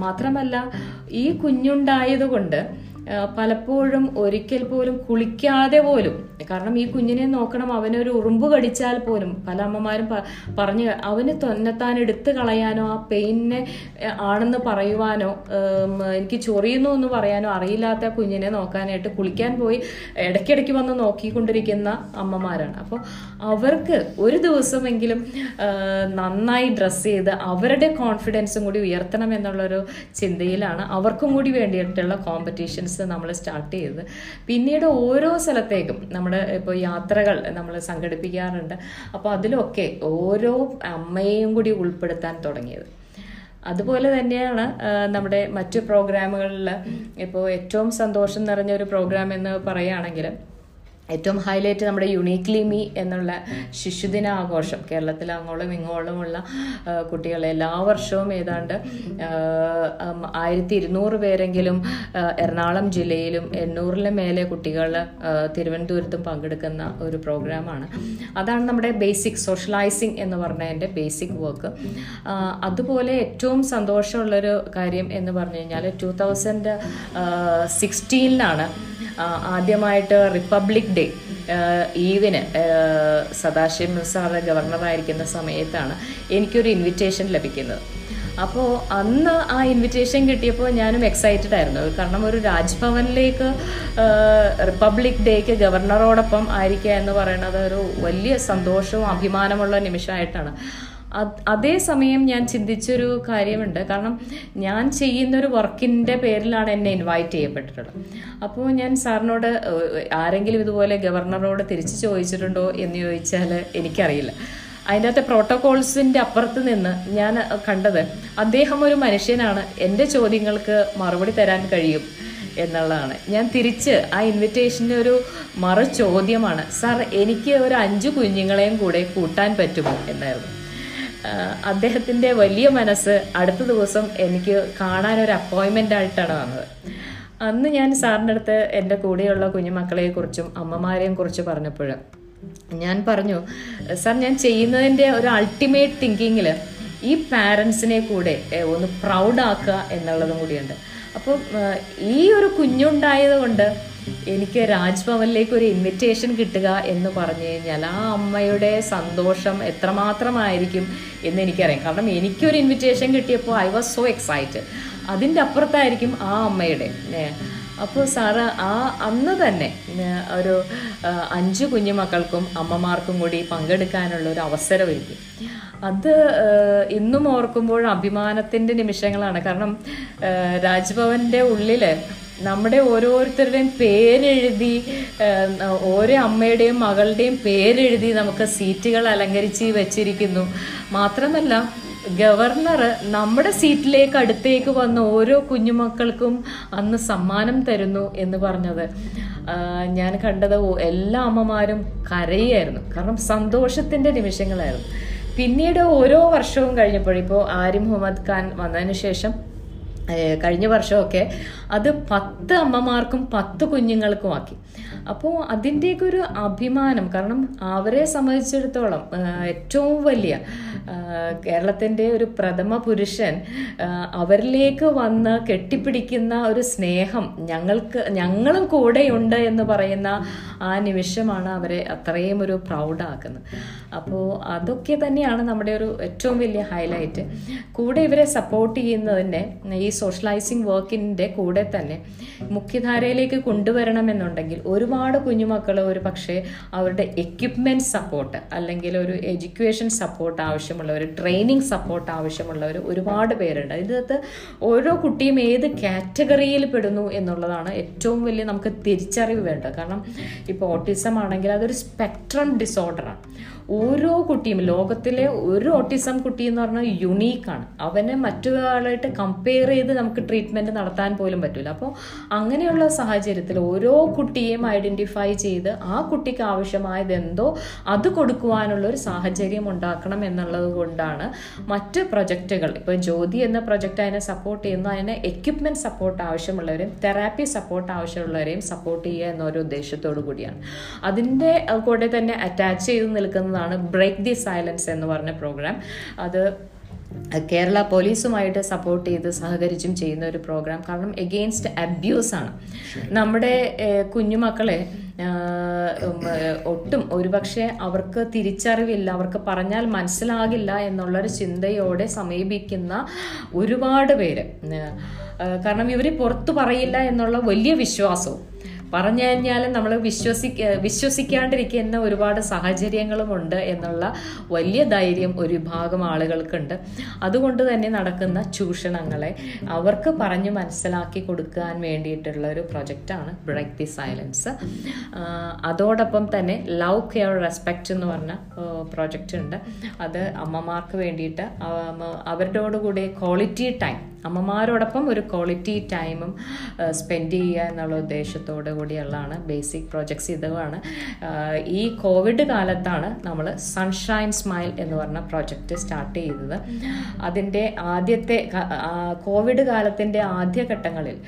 മാത്രമല്ല ഈ കുഞ്ഞുണ്ടായതുകൊണ്ട് പലപ്പോഴും ഒരിക്കൽ പോലും കുളിക്കാതെ പോലും കാരണം ഈ കുഞ്ഞിനെ നോക്കണം അവനൊരു ഉറുമ്പ് കടിച്ചാൽ പോലും പല അമ്മമാരും പറഞ്ഞു അവന് തന്നെത്താൻ എടുത്തു കളയാനോ ആ പെയിനെ ആണെന്ന് പറയുവാനോ എനിക്ക് ചൊറിയുന്നു എന്ന് പറയാനോ അറിയില്ലാത്ത കുഞ്ഞിനെ നോക്കാനായിട്ട് കുളിക്കാൻ പോയി ഇടയ്ക്കിടയ്ക്ക് വന്ന് നോക്കിക്കൊണ്ടിരിക്കുന്ന അമ്മമാരാണ്. അപ്പോൾ അവർക്ക് ഒരു ദിവസമെങ്കിലും നന്നായി ഡ്രസ്സ് ചെയ്ത് അവരുടെ കോൺഫിഡൻസും കൂടി ഉയർത്തണം എന്നുള്ളൊരു ചിന്തയിലാണ് അവർക്കും കൂടി വേണ്ടിയിട്ടുള്ള കോമ്പറ്റീഷൻസ് നമ്മൾ സ്റ്റാർട്ട് ചെയ്തത്. പിന്നീട് ഓരോ സ്ഥലത്തേക്കും നമ്മൾ ഇപ്പോൾ യാത്രകൾ നമ്മൾ സംഘടിപ്പിക്കാറുണ്ട്. അപ്പോൾ അതിലൊക്കെ ഓരോ അമ്മയെയും കൂടി ഉൾപ്പെടുത്താൻ തുടങ്ങിയത്. അതുപോലെ തന്നെയാണ് നമ്മുടെ മറ്റു പ്രോഗ്രാമുകളിൽ ഇപ്പോൾ ഏറ്റവും സന്തോഷം നിറഞ്ഞ ഒരു പ്രോഗ്രാം എന്ന് പറയുകയാണെങ്കിൽ ഏറ്റവും ഹൈലൈറ്റ് നമ്മുടെ യുണീക്ലി മീ എന്നുള്ള ശിശുദിന ആഘോഷം കേരളത്തിൽ അങ്ങോളം ഇങ്ങോളമുള്ള കുട്ടികൾ എല്ലാ വർഷവും ഏതാണ്ട് ആയിരത്തി ഇരുന്നൂറ് പേരെങ്കിലും എറണാകുളം ജില്ലയിലും എണ്ണൂറിന് മേലെ കുട്ടികൾ തിരുവനന്തപുരത്തും പങ്കെടുക്കുന്ന ഒരു പ്രോഗ്രാമാണ്. അതാണ് നമ്മുടെ ബേസിക് സോഷ്യലൈസിങ് എന്ന് പറഞ്ഞതിന്റെ ബേസിക് വർക്ക് അതുപോലെ ഏറ്റവും സന്തോഷമുള്ളൊരു കാര്യം എന്ന് പറഞ്ഞു കഴിഞ്ഞാൽ ടൂ തൗസൻഡ് സിക്സ്റ്റീനിലാണ് ആദ്യമായിട്ട് റിപ്പബ്ലിക് ഡേ ഈവിന് സദാശിവം സാറ് ഗവർണറായിരിക്കുന്ന സമയത്താണ് എനിക്കൊരു ഇൻവിറ്റേഷൻ ലഭിക്കുന്നത്. അപ്പോൾ അന്ന് ആ ഇൻവിറ്റേഷൻ കിട്ടിയപ്പോൾ ഞാനും എക്സൈറ്റഡ് ആയിരുന്നു. കാരണം ഒരു രാജ്ഭവനിലേക്ക് റിപ്പബ്ലിക് ഡേക്ക് ഗവർണറോടൊപ്പം ആയിരിക്കുക എന്ന് പറയുന്നത് ഒരു വലിയ സന്തോഷവും അഭിമാനമുള്ള നിമിഷമായിട്ടാണ്. അതേസമയം ഞാൻ ചിന്തിച്ചൊരു കാര്യമുണ്ട്. കാരണം ഞാൻ ചെയ്യുന്ന ഒരു വർക്കിന്റെ പേരിലാണ് എന്നെ ഇൻവൈറ്റ് ചെയ്യപ്പെട്ടിട്ടുള്ളത്. അപ്പോൾ ഞാൻ സാറിനോട് ആരെങ്കിലും ഇതുപോലെ ഗവർണറോട് തിരിച്ചു ചോദിച്ചിട്ടുണ്ടോ എന്ന് ചോദിച്ചാൽ എനിക്കറിയില്ല. അതിന്റെ അകത്തെ പ്രോട്ടോകോൾസിന്റെ അപ്പുറത്ത് നിന്ന് ഞാൻ കണ്ടത് അദ്ദേഹം ഒരു മനുഷ്യനാണ്. എന്റെ ചോദ്യങ്ങൾക്ക് മറുപടി തരാൻ കഴിയും എന്നുള്ളതാണ്. ഞാൻ തിരിച്ച് ആ ഇൻവിറ്റേഷന്റെ ഒരു മറു ചോദ്യമാണ് സാർ എനിക്ക് ഒരു അഞ്ച് കുഞ്ഞുങ്ങളെയും കൂടെ കൂട്ടാൻ പറ്റുമോ? എന്നായിരുന്നു. അദ്ദേഹത്തിന്റെ വലിയ മനസ്സ് അടുത്ത ദിവസം എനിക്ക് കാണാൻ ഒരു അപ്പോയിൻമെന്റ് ആയിട്ടാണ് വന്നത്. അന്ന് ഞാൻ സാറിന്റെ അടുത്ത് എന്റെ കൂടെയുള്ള കുഞ്ഞുമക്കളെക്കുറിച്ചും അമ്മമാരെയും കുറിച്ച് പറഞ്ഞപ്പോൾ ഞാൻ പറഞ്ഞു സാർ ഞാൻ ചെയ്യുന്നതിന്റെ ഒരു അൾട്ടിമേറ്റ് തിങ്കിങ്ങിൽ ഈ പാരൻസിനെ കൂടെ ഒന്ന് പ്രൗഡാക്കുക എന്നുള്ളതും കൂടിയുണ്ട്. അപ്പം ഈ ഒരു കുഞ്ഞുണ്ടായത് കൊണ്ട് എനിക്ക് രാജ്ഭവനിലേക്ക് ഒരു ഇൻവിറ്റേഷൻ കിട്ടുക എന്ന് പറഞ്ഞു കഴിഞ്ഞാൽ ആ അമ്മയുടെ സന്തോഷം എത്രമാത്രമായിരിക്കും എന്ന് എനിക്കറിയാം. കാരണം എനിക്കൊരു ഇൻവിറ്റേഷൻ കിട്ടിയപ്പോൾ ഐ വാസ് സോ എക്സൈറ്റഡ് അതിന്റെ അപ്പുറത്തായിരിക്കും ആ അമ്മയുടെ. അപ്പോൾ സാറ് ആ അന്ന് തന്നെ ഒരു അഞ്ച് കുഞ്ഞുമക്കൾക്കും അമ്മമാർക്കും കൂടി പങ്കെടുക്കാനുള്ള ഒരു അവസരം ഒരുക്കി അത് ഇന്നും ഓർക്കുമ്പോൾ അഭിമാനത്തിന്റെ നിമിഷങ്ങളാണ്. കാരണം രാജ്ഭവന്റെ ഉള്ളിൽ നമ്മുടെ ഓരോരുത്തരുടെയും പേരെഴുതി ഓരോ അമ്മയുടെയും മകളുടെയും പേരെഴുതി നമുക്ക് സീറ്റുകൾ അലങ്കരിച്ച് വെച്ചിരിക്കുന്നു. മാത്രമല്ല ഗവർണർ നമ്മുടെ സീറ്റിലേക്ക് അടുത്തേക്ക് വന്ന ഓരോ കുഞ്ഞുമക്കൾക്കും അന്ന് സമ്മാനം തരുന്നു എന്ന് പറഞ്ഞത്. ഞാൻ കണ്ടത് എല്ലാ അമ്മമാരും കരയായിരുന്നു. കാരണം സന്തോഷത്തിന്റെ നിമിഷങ്ങളായിരുന്നു. പിന്നീട് ഓരോ വർഷവും കഴിഞ്ഞപ്പോൾ ഇപ്പോൾ ആരിഫ് മുഹമ്മദ് ഖാൻ വന്നതിന് ശേഷം കഴിഞ്ഞ വർഷമൊക്കെ അത് പത്ത് അമ്മമാർക്കും പത്ത് കുഞ്ഞുങ്ങൾക്കും ആക്കി. അപ്പോൾ അതിന്റെയൊക്കെ ഒരു അഭിമാനം കാരണം അവരെ സംബന്ധിച്ചിടത്തോളം ഏറ്റവും വലിയ കേരളത്തിന്റെ ഒരു പ്രഥമ പുരുഷൻ അവരിലേക്ക് വന്ന് കെട്ടിപ്പിടിക്കുന്ന ഒരു സ്നേഹം ഞങ്ങൾക്ക് ഞങ്ങളും കൂടെയുണ്ട് എന്ന് പറയുന്ന ആ നിമിഷമാണ് അവരെ അത്രയും ഒരു പ്രൗഡാക്കുന്നത്. അപ്പോൾ അതൊക്കെ തന്നെയാണ് നമ്മുടെ ഒരു ഏറ്റവും വലിയ ഹൈലൈറ്റ്. കൂടെ ഇവരെ സപ്പോർട്ട് ചെയ്യുന്നതിന്റെ ഈ സോഷ്യലൈസിങ് വർക്കിന്റെ കൂടെ തന്നെ മുഖ്യധാരയിലേക്ക് കൊണ്ടുവരണമെന്നുണ്ടെങ്കിൽ ഒരുപാട് കുഞ്ഞുമക്കൾ ഒരു പക്ഷേ അവരുടെ എക്യുപ്മെന്റ് സപ്പോർട്ട് അല്ലെങ്കിൽ ഒരു എഡ്യൂക്കേഷൻ സപ്പോർട്ട് ആവശ്യമുള്ളവർ ട്രെയിനിങ് സപ്പോർട്ട് ആവശ്യമുള്ളവർ ഒരുപാട് പേരുണ്ട്. ഇതിനകത്ത് ഓരോ കുട്ടിയും ഏത് കാറ്റഗറിയിൽ പെടുന്നു എന്നുള്ളതാണ് ഏറ്റവും വലിയ നമുക്ക് തിരിച്ചറിവ് വേണ്ടത്. കാരണം ഇപ്പോൾ ഓട്ടിസം ആണെങ്കിൽ അതൊരു സ്പെക്ട്രം ഡിസോർഡറാണ് ഓരോ കുട്ടിയും ലോകത്തിലെ ഒരു ഓട്ടിസം കുട്ടി എന്ന് പറഞ്ഞാൽ യുണീക്കാണ് അവനെ മറ്റൊരാളായിട്ട് കമ്പയർ ചെയ്ത് നമുക്ക് ട്രീറ്റ്മെന്റ് നടത്താൻ പോലും പറ്റില്ല അപ്പോൾ അങ്ങനെയുള്ള സാഹചര്യത്തിൽ ഓരോ കുട്ടിയെയും ഐഡന്റിഫൈ ചെയ്ത് ആ കുട്ടിക്ക് ആവശ്യമായത് എന്തോ അത് കൊടുക്കുവാനുള്ള ഒരു സാഹചര്യം ഉണ്ടാക്കണം എന്നുള്ളത് കൊണ്ടാണ് മറ്റ് പ്രൊജക്റ്റുകൾ ഇപ്പോൾ ജ്യോതി എന്ന പ്രൊജക്റ്റ് അതിനെ സപ്പോർട്ട് ചെയ്യുന്നു. അതിനെ എക്യുപ്മെന്റ് സപ്പോർട്ട് ആവശ്യമുള്ളവരെയും തെറാപ്പി സപ്പോർട്ട് ആവശ്യമുള്ളവരെയും സപ്പോർട്ട് ചെയ്യുക എന്നൊരു ഉദ്ദേശത്തോടു കൂടിയാണ്. അതിന്റെ കൂടെ തന്നെ അറ്റാച്ച് ചെയ്ത് നിൽക്കുന്നതാണ് ബ്രേക്ക് ദി സൈലൻസ് എന്ന് പറഞ്ഞ പ്രോഗ്രാം അത് കേരള പോലീസുമായിട്ട് സപ്പോർട്ട് ചെയ്ത് സഹകരിച്ചും ചെയ്യുന്ന ഒരു പ്രോഗ്രാം കാരണം എഗെയിൻസ്റ്റ് അബ്യൂസ് ആണ്. നമ്മുടെ കുഞ്ഞുമക്കളെ ഒട്ടും ഒരുപക്ഷെ അവർക്ക് തിരിച്ചറിവില്ല അവർക്ക് പറഞ്ഞാൽ മനസ്സിലാകില്ല എന്നുള്ളൊരു ചിന്തയോടെ സമീപിക്കുന്ന ഒരുപാട് പേര്. കാരണം ഇവർ പുറത്തു പറയില്ല എന്നുള്ള വലിയ വിശ്വാസവും. പറഞ്ഞു കഴിഞ്ഞാൽ നമ്മൾ വിശ്വസിക്ക വിശ്വസിക്കാണ്ടിരിക്കുന്ന ഒരുപാട് സാഹചര്യങ്ങളുമുണ്ട് എന്നുള്ള വലിയ ധൈര്യം ഒരു വിഭാഗം ആളുകൾക്കുണ്ട്. അതുകൊണ്ട് തന്നെ നടക്കുന്ന ചൂഷണങ്ങളെ അവർക്ക് പറഞ്ഞു മനസ്സിലാക്കി കൊടുക്കാൻ വേണ്ടിയിട്ടുള്ള ഒരു പ്രൊജക്റ്റാണ് ബ്രേക്ക് ദി സൈലൻസ് അതോടൊപ്പം തന്നെ ലവ് കെയർ റെസ്പെക്റ്റ് എന്ന് പറഞ്ഞ പ്രോജക്റ്റ് ഉണ്ട്. അത് അമ്മമാർക്ക് വേണ്ടിയിട്ട് അവരോടുകൂടി ക്വാളിറ്റി ടൈം അമ്മമാരോടൊപ്പം ഒരു ക്വാളിറ്റി ടൈമും സ്പെൻഡ് ചെയ്യുക എന്നുള്ള ഉദ്ദേശത്തോടു കൂടിയുള്ളതാണ് ബേസിക് പ്രോജക്ട്സ് ഇതുമാണ്. ഈ കോവിഡ് കാലത്താണ് നമ്മൾ സൺഷൈൻ സ്മൈൽ എന്ന് പറഞ്ഞ പ്രോജക്റ്റ് സ്റ്റാർട്ട് ചെയ്തത്. അതിന്റെ ആദ്യത്തെ കോവിഡ് കാലത്തിന്റെ ആദ്യഘട്ടങ്ങളിൽ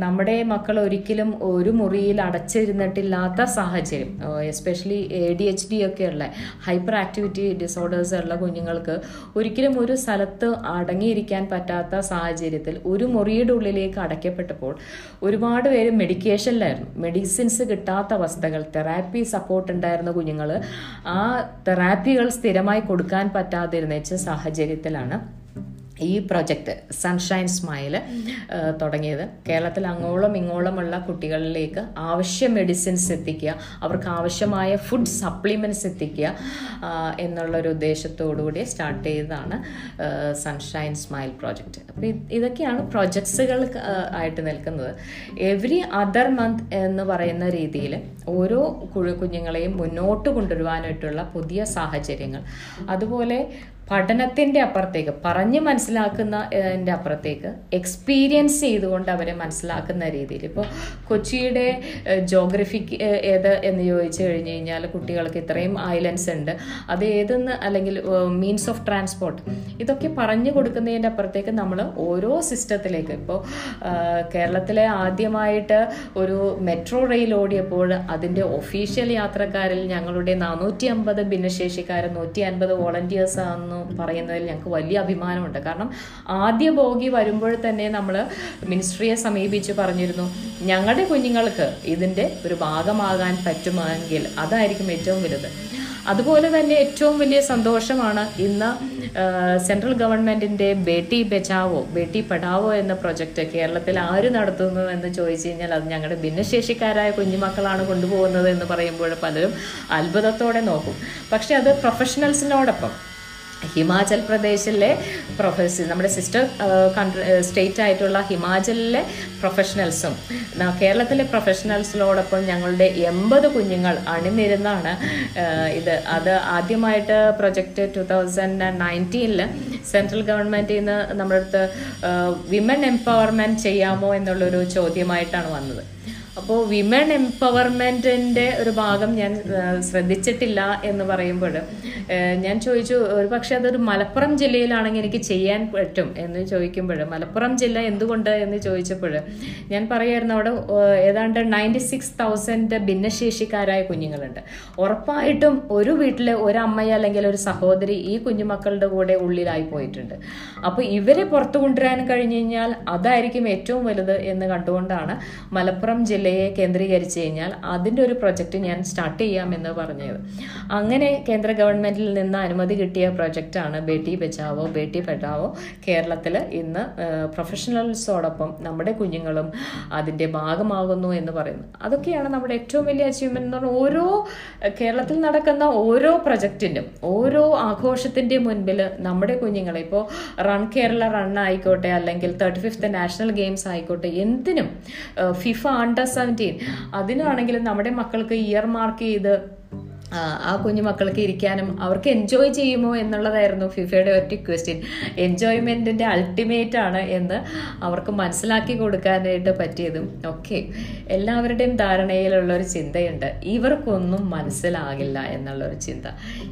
നമ്മുടെ മക്കൾ ഒരിക്കലും ഒരു മുറിയിൽ അടച്ചിരുന്നിട്ടില്ലാത്ത സാഹചര്യം. Especially A D H D ഒക്കെ ഉള്ള ഹൈപ്പർ ആക്ടിവിറ്റി ഡിസോർഡേഴ്സ് ഉള്ള കുഞ്ഞുങ്ങൾക്ക് ഒരിക്കലും ഒരു സ്ഥലത്ത് അടങ്ങിയിരിക്കാൻ പറ്റാത്ത സാഹചര്യത്തിൽ ഒരു മുറിയുടെ ഉള്ളിലേക്ക് അടയ്ക്കപ്പെട്ടപ്പോൾ ഒരുപാട് പേര് മെഡിക്കേഷനിലായിരുന്നു മെഡിസിൻസ് കിട്ടാത്ത അവസ്ഥകൾ തെറാപ്പി സപ്പോർട്ട് ഉണ്ടായിരുന്ന കുഞ്ഞുങ്ങൾ ആ തെറാപ്പികൾ സ്ഥിരമായി കൊടുക്കാൻ പറ്റാതിരുന്നേച്ച സാഹചര്യത്തിലാണ് ഈ പ്രൊജക്റ്റ് സൺഷൈൻ സ്മൈൽ തുടങ്ങിയത്. കേരളത്തിൽ അങ്ങോളം ഇങ്ങോളമുള്ള കുട്ടികളിലേക്ക് ആവശ്യ മെഡിസിൻസ് എത്തിക്കുക അവർക്ക് ആവശ്യമായ ഫുഡ് സപ്ലിമെന്റ്സ് എത്തിക്കുക എന്നുള്ളൊരു ഉദ്ദേശത്തോടുകൂടി സ്റ്റാർട്ട് ചെയ്തതാണ് സൺഷൈൻ സ്മൈൽ പ്രോജക്റ്റ് അപ്പോൾ ഇതൊക്കെയാണ് പ്രൊജക്ട്സുകൾ ആയിട്ട് നിൽക്കുന്നത്. എവറി അതർ മന്ത് എന്ന് പറയുന്ന രീതിയിൽ ഓരോ കുഴു കുഞ്ഞുങ്ങളെയും മുന്നോട്ട് കൊണ്ടുവരുവാനായിട്ടുള്ള പുതിയ സാഹചര്യങ്ങൾ. അതുപോലെ പഠനത്തിന്റെ അപ്പുറത്തേക്ക് പറഞ്ഞ് മനസ്സിലാക്കുന്നതിന്റെ അപ്പുറത്തേക്ക് എക്സ്പീരിയൻസ് ചെയ്തുകൊണ്ട് അവരെ മനസ്സിലാക്കുന്ന രീതിയിൽ. ഇപ്പോൾ കൊച്ചിയുടെ ജോഗ്രഫിക്ക് ഏത് എന്ന് ചോദിച്ചു കഴിഞ്ഞ് കഴിഞ്ഞാൽ കുട്ടികൾക്ക് ഇത്രയും ഐലൻഡ്സ് ഉണ്ട്. അത് ഏതെന്ന് അല്ലെങ്കിൽ മീൻസ് ഓഫ് ട്രാൻസ്പോർട്ട് ഇതൊക്കെ പറഞ്ഞു കൊടുക്കുന്നതിന്റെ അപ്പുറത്തേക്ക് നമ്മൾ ഓരോ സിസ്റ്റത്തിലേക്ക് ഇപ്പോൾ കേരളത്തിലെ ആദ്യമായിട്ട് ഒരു മെട്രോ റെയിൽ ഓടിയപ്പോൾ അതിന്റെ ഒഫീഷ്യൽ യാത്രക്കാരിൽ ഞങ്ങളുടെ നാനൂറ്റി അമ്പത് ഭിന്നശേഷിക്കാർ നൂറ്റി അൻപത് വോളണ്ടിയേഴ്സ് ആണെന്ന് പറയുന്നതിൽ ഞങ്ങൾക്ക് വലിയ അഭിമാനമുണ്ട്. കാരണം ആദ്യ ബോഗി വരുമ്പോൾ തന്നെ നമ്മൾ മിനിസ്ട്രിയെ സമീപിച്ച് പറഞ്ഞിരുന്നു ഞങ്ങളുടെ കുഞ്ഞുങ്ങൾക്ക് ഇതിന്റെ ഒരു ഭാഗമാകാൻ പറ്റുമെങ്കിൽ അതായിരിക്കും ഏറ്റവും വലുത്. അതുപോലെ തന്നെ ഏറ്റവും വലിയ സന്തോഷമാണ് ഇന്ന് സെൻട്രൽ ഗവൺമെന്റിന്റെ ബേട്ടി ബച്ചാവോ ബേട്ടി പഠാവോ എന്ന പ്രൊജക്റ്റ് കേരളത്തിൽ ആര് നടത്തുന്നു എന്ന് ചോദിച്ചു കഴിഞ്ഞാൽ അത് ഞങ്ങളുടെ ഭിന്നശേഷിക്കാരായ കുഞ്ഞുമക്കളാണ് കൊണ്ടുപോകുന്നത് എന്ന് പറയുമ്പോൾ പലരും അത്ഭുതത്തോടെ നോക്കും. പക്ഷെ അത് പ്രൊഫഷണൽസിനോടൊപ്പം ഹിമാചൽ പ്രദേശിലെ പ്രൊഫസർ നമ്മുടെ സിസ്റ്റർ കൺട്രി സ്റ്റേറ്റ് ആയിട്ടുള്ള ഹിമാചലിലെ പ്രൊഫഷണൽസും കേരളത്തിലെ പ്രൊഫഷണൽസിനോടൊപ്പം ഞങ്ങളുടെ എൺപത് കുഞ്ഞുങ്ങൾ അണിനിരുന്നാണ് ഇത്. അത് ആദ്യമായിട്ട് പ്രൊജക്റ്റ് ടു തൗസൻഡ് നയന്റീനിൽ സെൻട്രൽ ഗവൺമെന്റിൽ നിന്ന് നമ്മുടെ അടുത്ത് വിമൻ എംപവർമെന്റ് ചെയ്യാമോ എന്നുള്ളൊരു ചോദ്യമായിട്ടാണ് വന്നത്. അപ്പോൾ വിമൻ എംപവർമെന്റിന്റെ ഒരു ഭാഗം ഞാൻ ശ്രദ്ധിച്ചിട്ടില്ല എന്ന് പറയുമ്പോൾ ഞാൻ ചോദിച്ചു ഒരു പക്ഷേ അതൊരു മലപ്പുറം ജില്ലയിലാണെങ്കിൽ എനിക്ക് ചെയ്യാൻ പറ്റും എന്ന് ചോദിക്കുമ്പോൾ മലപ്പുറം ജില്ല എന്തുകൊണ്ട് എന്ന് ചോദിച്ചപ്പോൾ ഞാൻ പറയായിരുന്നു അവിടെ ഏതാണ്ട് നയന്റി സിക്സ് തൗസൻഡ് ഭിന്നശേഷിക്കാരായ കുഞ്ഞുങ്ങളുണ്ട്. ഉറപ്പായിട്ടും ഒരു വീട്ടിലെ ഒരമ്മയ അല്ലെങ്കിൽ ഒരു സഹോദരി ഈ കുഞ്ഞുമക്കളുടെ കൂടെ ഉള്ളിലായി പോയിട്ടുണ്ട്. അപ്പോൾ ഇവരെ പുറത്തു കൊണ്ടുവരാൻ കഴിഞ്ഞു കഴിഞ്ഞാൽ അതായിരിക്കും ഏറ്റവും വലുത് എന്ന് കണ്ടുകൊണ്ടാണ് മലപ്പുറം ജില്ലയെ കേന്ദ്രീകരിച്ച് കഴിഞ്ഞാൽ അതിന്റെ ഒരു പ്രൊജക്റ്റ് ഞാൻ സ്റ്റാർട്ട് ചെയ്യാമെന്ന് പറഞ്ഞത്. അങ്ങനെ കേന്ദ്ര ഗവൺമെന്റിൽ നിന്ന് അനുമതി കിട്ടിയ പ്രൊജക്റ്റാണ് ബേട്ടി ബച്ചാവോ ബേട്ടി പഠാവോ കേരളത്തിൽ ഇന്ന് പ്രൊഫഷണൽസോടൊപ്പം നമ്മുടെ കുഞ്ഞുങ്ങളും അതിന്റെ ഭാഗമാകുന്നു എന്ന് പറയുന്നു. അതൊക്കെയാണ് നമ്മുടെ ഏറ്റവും വലിയ അച്ചീവ്മെന്റ് എന്ന് പറഞ്ഞാൽ ഓരോ കേരളത്തിൽ നടക്കുന്ന ഓരോ പ്രൊജക്റ്റിനും ഓരോ ആഘോഷത്തിന്റെ മുൻപിൽ നമ്മുടെ കുഞ്ഞുങ്ങളെ ഇപ്പോൾ റൺ കേരള റൺ ആയിക്കോട്ടെ അല്ലെങ്കിൽ തേർട്ടി ഫിഫ്ത്ത് നാഷണൽ ഗെയിംസ് ആയിക്കോട്ടെ എന്തിനും ഫിഫ അണ്ടർ സെവന്റീൻ അതിനാണെങ്കിലും നമ്മുടെ മക്കൾക്ക് ഇയർ മാർക്ക് ചെയ്ത് ആ, കുഞ്ഞു മക്കൾക്ക് ഇരിക്കാനും അവർക്ക് എൻജോയ് ചെയ്യുമോ എന്നുള്ളതായിരുന്നു ഫിഫയുടെ ഒറ്റ ക്വസ്റ്റ്യൻ എൻജോയ്മെന്റിന്റെ അൾട്ടിമേറ്റ് ആണ് എന്ന് അവർക്ക് മനസ്സിലാക്കി കൊടുക്കാനായിട്ട് പറ്റിയതും ഒക്കെ. എല്ലാവരുടെയും ധാരണയിലുള്ള ഒരു ചിന്തയുണ്ട്. ഇവർക്കൊന്നും മനസ്സിലാകില്ല എന്നുള്ളൊരു ചിന്ത.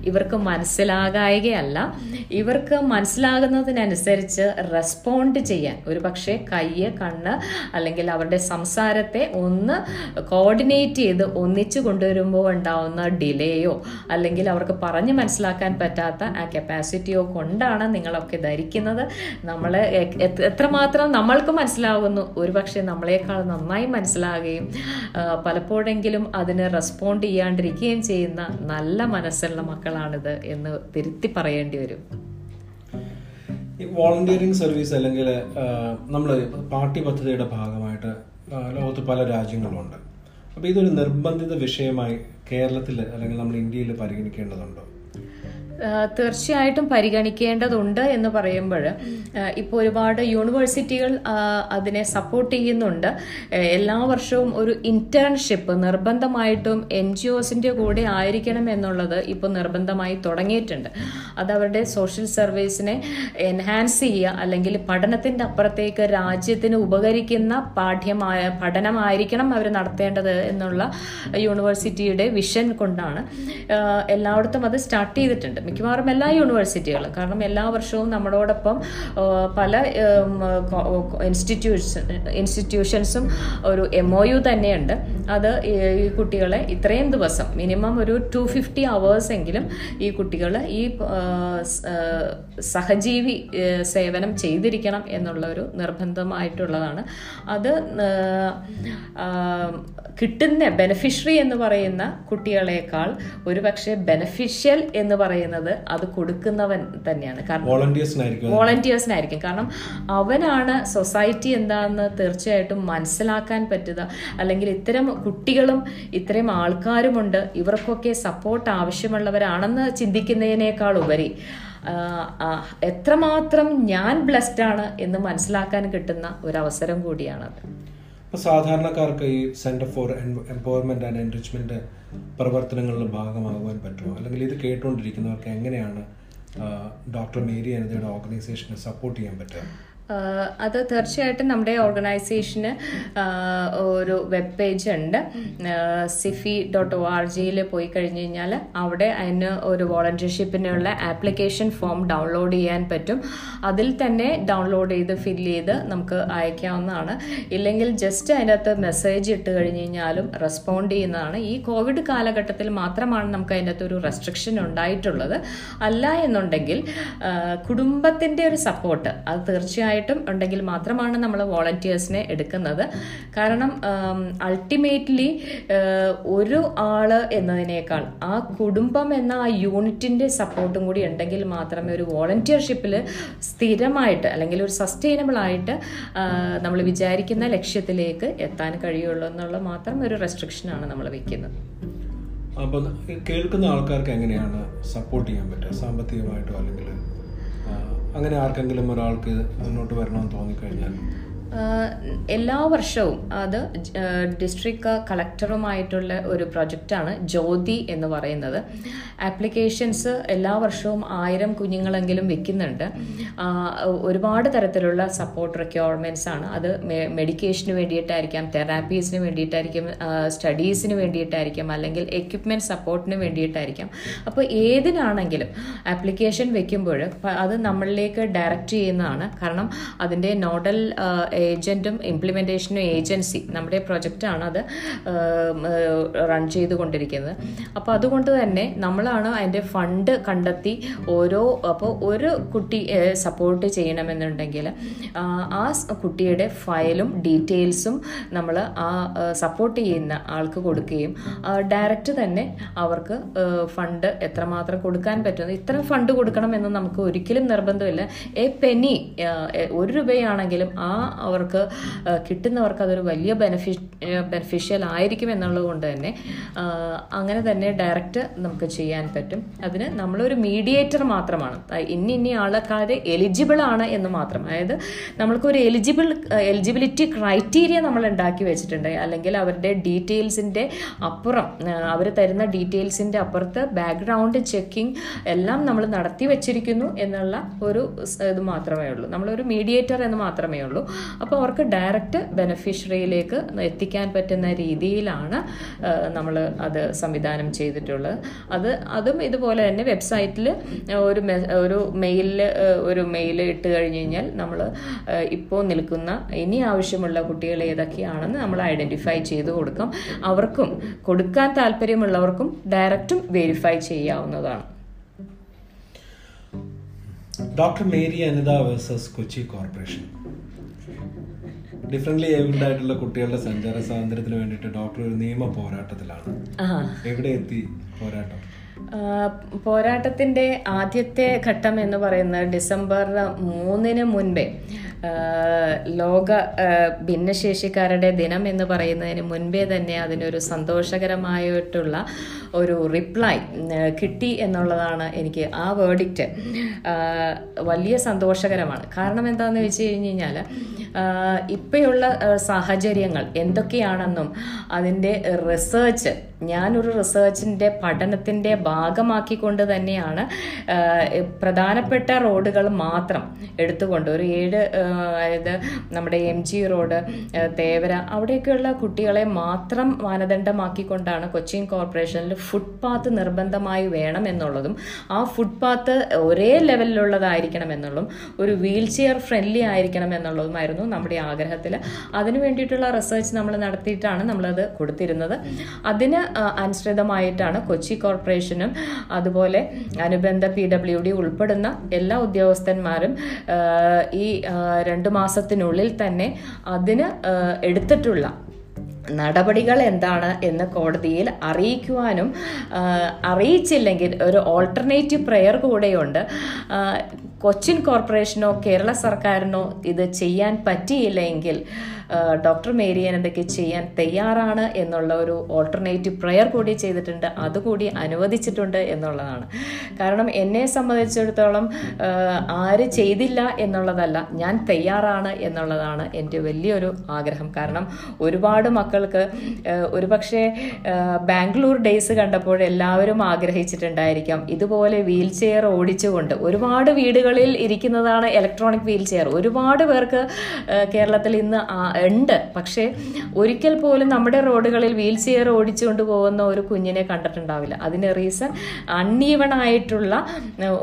ഇവർക്ക് മനസ്സിലാകായകയല്ല. ഇവർക്ക് മനസ്സിലാകുന്നതിനനുസരിച്ച് റെസ്പോണ്ട് ചെയ്യാൻ. ഒരു പക്ഷേ കയ്യ് കണ്ണ് അല്ലെങ്കിൽ അവരുടെ സംസാരത്തെ ഒന്ന് കോർഡിനേറ്റ് ചെയ്ത് ഒന്നിച്ചു കൊണ്ടുവരുമ്പോൾ ഉണ്ടാവുന്ന ഡിലേയോ അല്ലെങ്കിൽ അവർക്ക് പറഞ്ഞ് മനസ്സിലാക്കാൻ പറ്റാത്ത ആ കപ്പാസിറ്റിയോ കൊണ്ടാണ് നിങ്ങളൊക്കെ ധരിക്കുന്നത്. നമ്മൾ എത്രമാത്രം നമ്മൾക്ക് മനസ്സിലാകുന്നു ഒരു പക്ഷേ നമ്മളെക്കാൾ നന്നായി മനസ്സിലാകുകയും പലപ്പോഴെങ്കിലും അതിന് റെസ്പോണ്ട് ചെയ്യാണ്ടിരിക്കുകയും ചെയ്യുന്ന നല്ല മനസ്സുള്ള മക്കളാണിത് എന്ന് തിരുത്തി പറയേണ്ടി വരും. ഈ വോളണ്ടിയറിംഗ് സർവീസ് അല്ലെങ്കിൽ നമ്മൾ പാർട്ടി പദ്ധതിയുടെ ഭാഗമായിട്ട് ലോകത്ത് പല രാജ്യങ്ങളുണ്ട്. അപ്പോൾ ഇതൊരു നിർബന്ധിത വിഷയമായി കേരളത്തിൽ അല്ലെങ്കിൽ നമ്മൾ ഇന്ത്യയിൽ പരിഗണിക്കേണ്ടതുണ്ടോ? തീർച്ചയായിട്ടും പരിഗണിക്കേണ്ടതുണ്ട് എന്ന് പറയുമ്പോൾ ഇപ്പോൾ ഒരുപാട് യൂണിവേഴ്സിറ്റികൾ അതിനെ സപ്പോർട്ട് ചെയ്യുന്നുണ്ട്. എല്ലാ വർഷവും ഒരു ഇന്റേൺഷിപ്പ് നിർബന്ധമായിട്ടും എൻ ജി ഒസിന്റെ കൂടെ ആയിരിക്കണം എന്നുള്ളത് ഇപ്പോൾ നിർബന്ധമായി തുടങ്ങിയിട്ടുണ്ട്. അത് അവരുടെ സോഷ്യൽ സർവീസിനെ എൻഹാൻസ് ചെയ്യുക അല്ലെങ്കിൽ പഠനത്തിന്റെ അപ്പുറത്തേക്ക് രാജ്യത്തിന് ഉപകരിക്കുന്ന പാഠ്യമായ പഠനമായിരിക്കണം അവർ നടത്തേണ്ടത് എന്നുള്ള യൂണിവേഴ്സിറ്റിയുടെ വിഷൻ കൊണ്ടാണ്. എല്ലായിടത്തും അത് സ്റ്റാർട്ട് ചെയ്തിട്ടുണ്ട്. മിക്കവാറും എല്ലാ യൂണിവേഴ്സിറ്റികളും കാരണം എല്ലാ വർഷവും നമ്മളോടൊപ്പം പല ഇൻസ്റ്റിറ്റ്യൂഷൻ ഇൻസ്റ്റിറ്റ്യൂഷൻസും ഒരു എം ഒ യു തന്നെയുണ്ട്. അത് ഈ കുട്ടികളെ ഇത്രയും ദിവസം മിനിമം ഒരു ടു ഫിഫ്റ്റി അവേഴ്സ് എങ്കിലും ഈ കുട്ടികൾ ഈ സഹജീവി സേവനം ചെയ്തിരിക്കണം എന്നുള്ള ഒരു നിർബന്ധമായിട്ടുള്ളതാണ്. അത് കിട്ടുന്ന ബെനഫിഷ്യറി എന്ന് പറയുന്ന കുട്ടികളെക്കാൾ ഒരുപക്ഷെ ബെനഫിഷ്യൽ എന്ന് പറയുന്നത് അത് കൊടുക്കുന്നവൻ തന്നെയാണ്. കാരണം വോളണ്ടിയേഴ്സിനായിരിക്കും കാരണം അവനാണ് സൊസൈറ്റി എന്താണെന്ന് തീർച്ചയായിട്ടും മനസ്സിലാക്കാൻ പറ്റുക. അല്ലെങ്കിൽ ഇത്തരം കുട്ടികളും ഇത്തരം ആൾക്കാരുമുണ്ട്. ഇവർക്കൊക്കെ സപ്പോർട്ട് ആവശ്യമുള്ളവരാണെന്ന് ചിന്തിക്കുന്നതിനേക്കാൾ ഉപരി എത്രമാത്രം ഞാൻ ബ്ലെസ്ഡ് ആണ് എന്ന് മനസ്സിലാക്കാൻ കിട്ടുന്ന ഒരു അവസരം കൂടിയാണത് സാധാരണക്കാർക്ക് ഈ centre for empowerment and enrichment പ്രവർത്തനങ്ങളിൽ ഭാഗമാകുവാൻ പറ്റുമോ? അല്ലെങ്കിൽ ഇത് കേട്ടുകൊണ്ടിരിക്കുന്നവർക്ക് എങ്ങനെയാണ് ഡോക്ടർ മേരി അനന്തയുടെ ഓർഗനൈസേഷനെ സപ്പോർട്ട് ചെയ്യാൻ പറ്റുക? അത് തീർച്ചയായിട്ടും നമ്മുടെ ഓർഗനൈസേഷന് ഒരു വെബ് പേജ് ഉണ്ട് സിഫി ഡോട്ട് ഒ ആർ ജിയിൽ പോയി കഴിഞ്ഞ് കഴിഞ്ഞാൽ അവിടെ അതിന് ഒരു വോളണ്ടിയർഷിപ്പിനുള്ള ആപ്ലിക്കേഷൻ ഫോം ഡൗൺലോഡ് ചെയ്യാൻ പറ്റും. അതിൽ തന്നെ ഡൗൺലോഡ് ചെയ്ത് ഫില്ല് ചെയ്ത് നമുക്ക് അയക്കാവുന്നതാണ്. ഇല്ലെങ്കിൽ ജസ്റ്റ് അതിനകത്ത് മെസ്സേജ് ഇട്ട് കഴിഞ്ഞ് കഴിഞ്ഞാലും റെസ്പോണ്ട് ചെയ്യുന്നതാണ്. ഈ കോവിഡ് കാലഘട്ടത്തിൽ മാത്രമാണ് നമുക്ക് അതിന്റെ അകത്ത് ഒരു റെസ്ട്രിക്ഷൻ ഉണ്ടായിട്ടുള്ളത്. അല്ല എന്നുണ്ടെങ്കിൽ കുടുംബത്തിന്റെ ഒരു സപ്പോർട്ട് അത് തീർച്ചയായിട്ടും ഉണ്ടെങ്കിൽ മാത്രമാണ് നമ്മൾ വോളണ്ടിയേഴ്സിനെ എടുക്കുന്നത്. കാരണം അൾട്ടിമേറ്റ്ലി ഒരു ആൾ എന്നതിനേക്കാൾ ആ കുടുംബം എന്ന ആ യൂണിറ്റിന്റെ സപ്പോർട്ടും കൂടി ഉണ്ടെങ്കിൽ മാത്രമേ ഒരു വോളണ്ടിയർഷിപ്പിൽ സ്ഥിരമായിട്ട് അല്ലെങ്കിൽ ഒരു സസ്റ്റൈനബിൾ ആയിട്ട് നമ്മൾ വിചാരിക്കുന്ന ലക്ഷ്യത്തിലേക്ക് എത്താൻ കഴിയുള്ളൂ എന്നുള്ള മാത്രം ഒരു റെസ്ട്രിക്ഷൻ ആണ് നമ്മൾ വെക്കുന്നത്. അപ്പം കേൾക്കുന്ന ആൾക്കാർക്ക് എങ്ങനെയാണ് സപ്പോർട്ട് ചെയ്യാൻ പറ്റുക? സാമ്പത്തികമായിട്ടോ അല്ലെങ്കിൽ അങ്ങനെ ആർക്കെങ്കിലും ഒരാൾക്ക് മുന്നോട്ട് വരണമെന്ന് തോന്നിക്കഴിഞ്ഞാൽ എല്ലാ വർഷവും അത് ഡിസ്ട്രിക്ട് കളക്ടറുമായിട്ടുള്ള ഒരു പ്രൊജക്റ്റാണ് ജ്യോതി എന്ന് പറയുന്നത്. ആപ്ലിക്കേഷൻസ് എല്ലാ വർഷവും ആയിരം കുഞ്ഞുങ്ങളെങ്കിലും വെക്കുന്നുണ്ട്. ഒരുപാട് തരത്തിലുള്ള സപ്പോർട്ട് റിക്വയർമെന്റ്സ് ആണ്. അത് മെഡിക്കേഷന് വേണ്ടിയിട്ടായിരിക്കാം തെറാപ്പീസിന് വേണ്ടിയിട്ടായിരിക്കും സ്റ്റഡീസിന് വേണ്ടിയിട്ടായിരിക്കാം അല്ലെങ്കിൽ എക്യുപ്മെന്റ് സപ്പോർട്ടിന് വേണ്ടിയിട്ടായിരിക്കാം. അപ്പോൾ ഏതിനാണെങ്കിലും ആപ്ലിക്കേഷൻ വെക്കുമ്പോൾ അത് നമ്മളിലേക്ക് ഡയറക്റ്റ് ചെയ്യുന്നതാണ്. കാരണം അതിന്റെ നോഡൽ ഏജന്റും ഇംപ്ലിമെന്റേഷനും ഏജൻസി നമ്മുടെ പ്രൊജക്റ്റാണ് അത് റൺ ചെയ്തുകൊണ്ടിരിക്കുന്നത്. അപ്പോൾ അതുകൊണ്ട് തന്നെ നമ്മളാണ് അതിന്റെ ഫണ്ട് കണ്ടെത്തി ഓരോ അപ്പോൾ ഒരു കുട്ടി സപ്പോർട്ട് ചെയ്യണമെന്നുണ്ടെങ്കിൽ ആ, കുട്ടിയുടെ ഫയലും ഡീറ്റെയിൽസും നമ്മൾ ആ സപ്പോർട്ട് ചെയ്യുന്ന ആൾക്ക് കൊടുക്കുകയും ഡയറക്റ്റ് തന്നെ അവർക്ക് ഫണ്ട് എത്രമാത്രം കൊടുക്കാൻ പറ്റുന്നു ഇത്ര ഫണ്ട് കൊടുക്കണം എന്ന് നമുക്ക് ഒരിക്കലും നിർബന്ധമില്ല. എ പെനി ഒരു രൂപയാണെങ്കിലും ആ അവർക്ക് കിട്ടുന്നവർക്ക് അതൊരു വലിയ ബെനഫി ബെനിഫിഷ്യൽ ആയിരിക്കും എന്നുള്ളത് കൊണ്ട് തന്നെ അങ്ങനെ തന്നെ ഡയറക്റ്റ് നമുക്ക് ചെയ്യാൻ പറ്റും. അതിന് നമ്മളൊരു മീഡിയേറ്റർ മാത്രമാണ്. ഇനി ഇന്ന ആൾക്കാർ എലിജിബിൾ ആണ് എന്ന് മാത്രം. അതായത് നമ്മൾക്കൊരു എലിജിബിൾ എലിജിബിലിറ്റി ക്രൈറ്റീരിയ നമ്മൾ ഉണ്ടാക്കി വെച്ചിട്ടുണ്ട്. അല്ലെങ്കിൽ അവരുടെ ഡീറ്റെയിൽസിന്റെ അപ്പുറം അവർ തരുന്ന ഡീറ്റെയിൽസിന്റെ അപ്പുറത്ത് ബാക്ക്ഗ്രൗണ്ട് ചെക്കിംഗ് എല്ലാം നമ്മൾ നടത്തി വെച്ചിരിക്കുന്നു എന്നുള്ള ഒരു ഇത് മാത്രമേ ഉള്ളൂ. നമ്മളൊരു മീഡിയേറ്റർ എന്ന് മാത്രമേ ഉള്ളൂ. അപ്പോൾ അവർക്ക് ഡയറക്റ്റ് ബെനഫിഷ്യറിയിലേക്ക് എത്തിക്കാൻ പറ്റുന്ന രീതിയിലാണ് നമ്മൾ അത് സംവിധാനം ചെയ്തിട്ടുള്ളത്. അത് അതും ഇതുപോലെ തന്നെ വെബ്സൈറ്റിൽ ഒരു ഒരു മെയിലിൽ ഒരു മെയിൽ ഇട്ട് കഴിഞ്ഞ് കഴിഞ്ഞാൽ നമ്മൾ ഇപ്പോൾ നിൽക്കുന്ന ഇനി ആവശ്യമുള്ള കുട്ടികൾ ഏതൊക്കെയാണെന്ന് നമ്മൾ ഐഡന്റിഫൈ ചെയ്ത് കൊടുക്കും. അവർക്കും കൊടുക്കാൻ താല്പര്യമുള്ളവർക്കും ഡയറക്റ്റും വെരിഫൈ ചെയ്യാവുന്നതാണ്. Doctor Mary Anitha versus Kochi corporation. Differently abled ആയിട്ടുള്ള കുട്ടികളുടെ സഞ്ചാര സ്വാതന്ത്ര്യത്തിന് വേണ്ടിയിട്ട് ഡോക്ടർ ഒരു നിയമ പോരാട്ടത്തിലാണ്. എവിടെ എത്തി പോരാട്ടം? പോരാട്ടത്തിന്റെ ആദ്യത്തെ ഘട്ടം എന്ന് പറയുന്നത് ഡിസംബർ മൂന്നിന് മുൻപേ. ലോക ഭിന്നശേഷിക്കാരുടെ ദിനം എന്ന് പറയുന്നതിന് മുൻപേ തന്നെ അതിനൊരു സന്തോഷകരമായിട്ടുള്ള ഒരു റിപ്ലൈ കിട്ടി എന്നുള്ളതാണ് എനിക്ക് ആ വേർഡിക്റ്റ് വലിയ സന്തോഷകരമാണ്. കാരണം എന്താണെന്ന് വെച്ച് കഴിഞ്ഞ് കഴിഞ്ഞാൽ ഇപ്പോഴുള്ള സാഹചര്യങ്ങൾ എന്തൊക്കെയാണെന്നും അതിന്റെ റിസേർച്ച് ഞാനൊരു റിസേർച്ചിന്റെ പഠനത്തിന്റെ ഭാഗമാക്കിക്കൊണ്ട് തന്നെയാണ് പ്രധാനപ്പെട്ട റോഡുകൾ മാത്രം എടുത്തുകൊണ്ട് ഒരു ഏഴ് അതായത് നമ്മുടെ എം ജി റോഡ് തേവര അവിടെയൊക്കെയുള്ള കുട്ടികളെ മാത്രം മാനദണ്ഡമാക്കിക്കൊണ്ടാണ് കൊച്ചിൻ കോർപ്പറേഷനിൽ ഫുട്പാത്ത് നിർബന്ധമായി വേണം എന്നുള്ളതും ആ ഫുട്പാത്ത് ഒരേ ലെവലിലുള്ളതായിരിക്കണം എന്നുള്ളതും ഒരു വീൽ ചെയർ ഫ്രണ്ട്ലി ആയിരിക്കണം എന്നുള്ളതുമായിരുന്നു നമ്മുടെ ആഗ്രഹത്തിൽ. അതിനു വേണ്ടിയിട്ടുള്ള റിസർച്ച് നമ്മൾ നടത്തിയിട്ടാണ് നമ്മളത് കൊടുത്തിരുന്നത്. അതിന് അനുസൃതമായിട്ടാണ് കൊച്ചി കോർപ്പറേഷനും അതുപോലെ അനുബന്ധ പി ഡബ്ല്യു ഡി ഉൾപ്പെടുന്ന എല്ലാ ഉദ്യോഗസ്ഥന്മാരും ഈ രണ്ട് മാസത്തിനുള്ളിൽ തന്നെ അതിന് എടുത്തിട്ടുള്ള നടപടികൾ എന്താണ് എന്ന് കോടതിയിൽ അറിയിക്കുവാനും അറിയിച്ചില്ലെങ്കിൽ ഒരു ഓൾട്ടർനേറ്റീവ് പ്രെയർ കൂടെയുണ്ട്. കൊച്ചിൻ കോർപ്പറേഷനോ കേരള സർക്കാരിനോ ഇത് ചെയ്യാൻ പറ്റിയില്ലെങ്കിൽ ഡോക്ടർ മേരി അനന്തയ്ക്ക് ചെയ്യാൻ തയ്യാറാണ് എന്നുള്ള ഒരു ഓൾട്ടർനേറ്റീവ് പ്രെയർ കൂടി ചെയ്തിട്ടുണ്ട്. അതുകൂടി അനുവദിച്ചിട്ടുണ്ട് എന്നുള്ളതാണ്. കാരണം എന്നെ സംബന്ധിച്ചിടത്തോളം ആര് ചെയ്തില്ല എന്നുള്ളതല്ല ഞാൻ തയ്യാറാണ് എന്നുള്ളതാണ് എന്റെ വലിയൊരു ആഗ്രഹം. കാരണം ഒരുപാട് മക്കൾക്ക് ഒരുപക്ഷെ ബാംഗ്ലൂർ ഡേയ്സ് കണ്ടപ്പോൾ എല്ലാവരും ആഗ്രഹിച്ചിട്ടുണ്ടായിരിക്കാം. ഇതുപോലെ വീൽ ചെയർ ഓടിച്ചുകൊണ്ട് ഒരുപാട് വീടുകളിൽ ഇരിക്കുന്നതാണ് ഇലക്ട്രോണിക് വീൽ ചെയർ. ഒരുപാട് പേർക്ക് കേരളത്തിൽ ഇന്ന് ഉണ്ട്. പക്ഷേ ഒരിക്കൽ പോലും നമ്മുടെ റോഡുകളിൽ വീൽ ചെയർ ഓടിച്ചുകൊണ്ട് പോകുന്ന ഒരു കുഞ്ഞിനെ കണ്ടിട്ടുണ്ടാവില്ല. അതിന് റീസൺ അൺഈവൺ ആയിട്ടുള്ള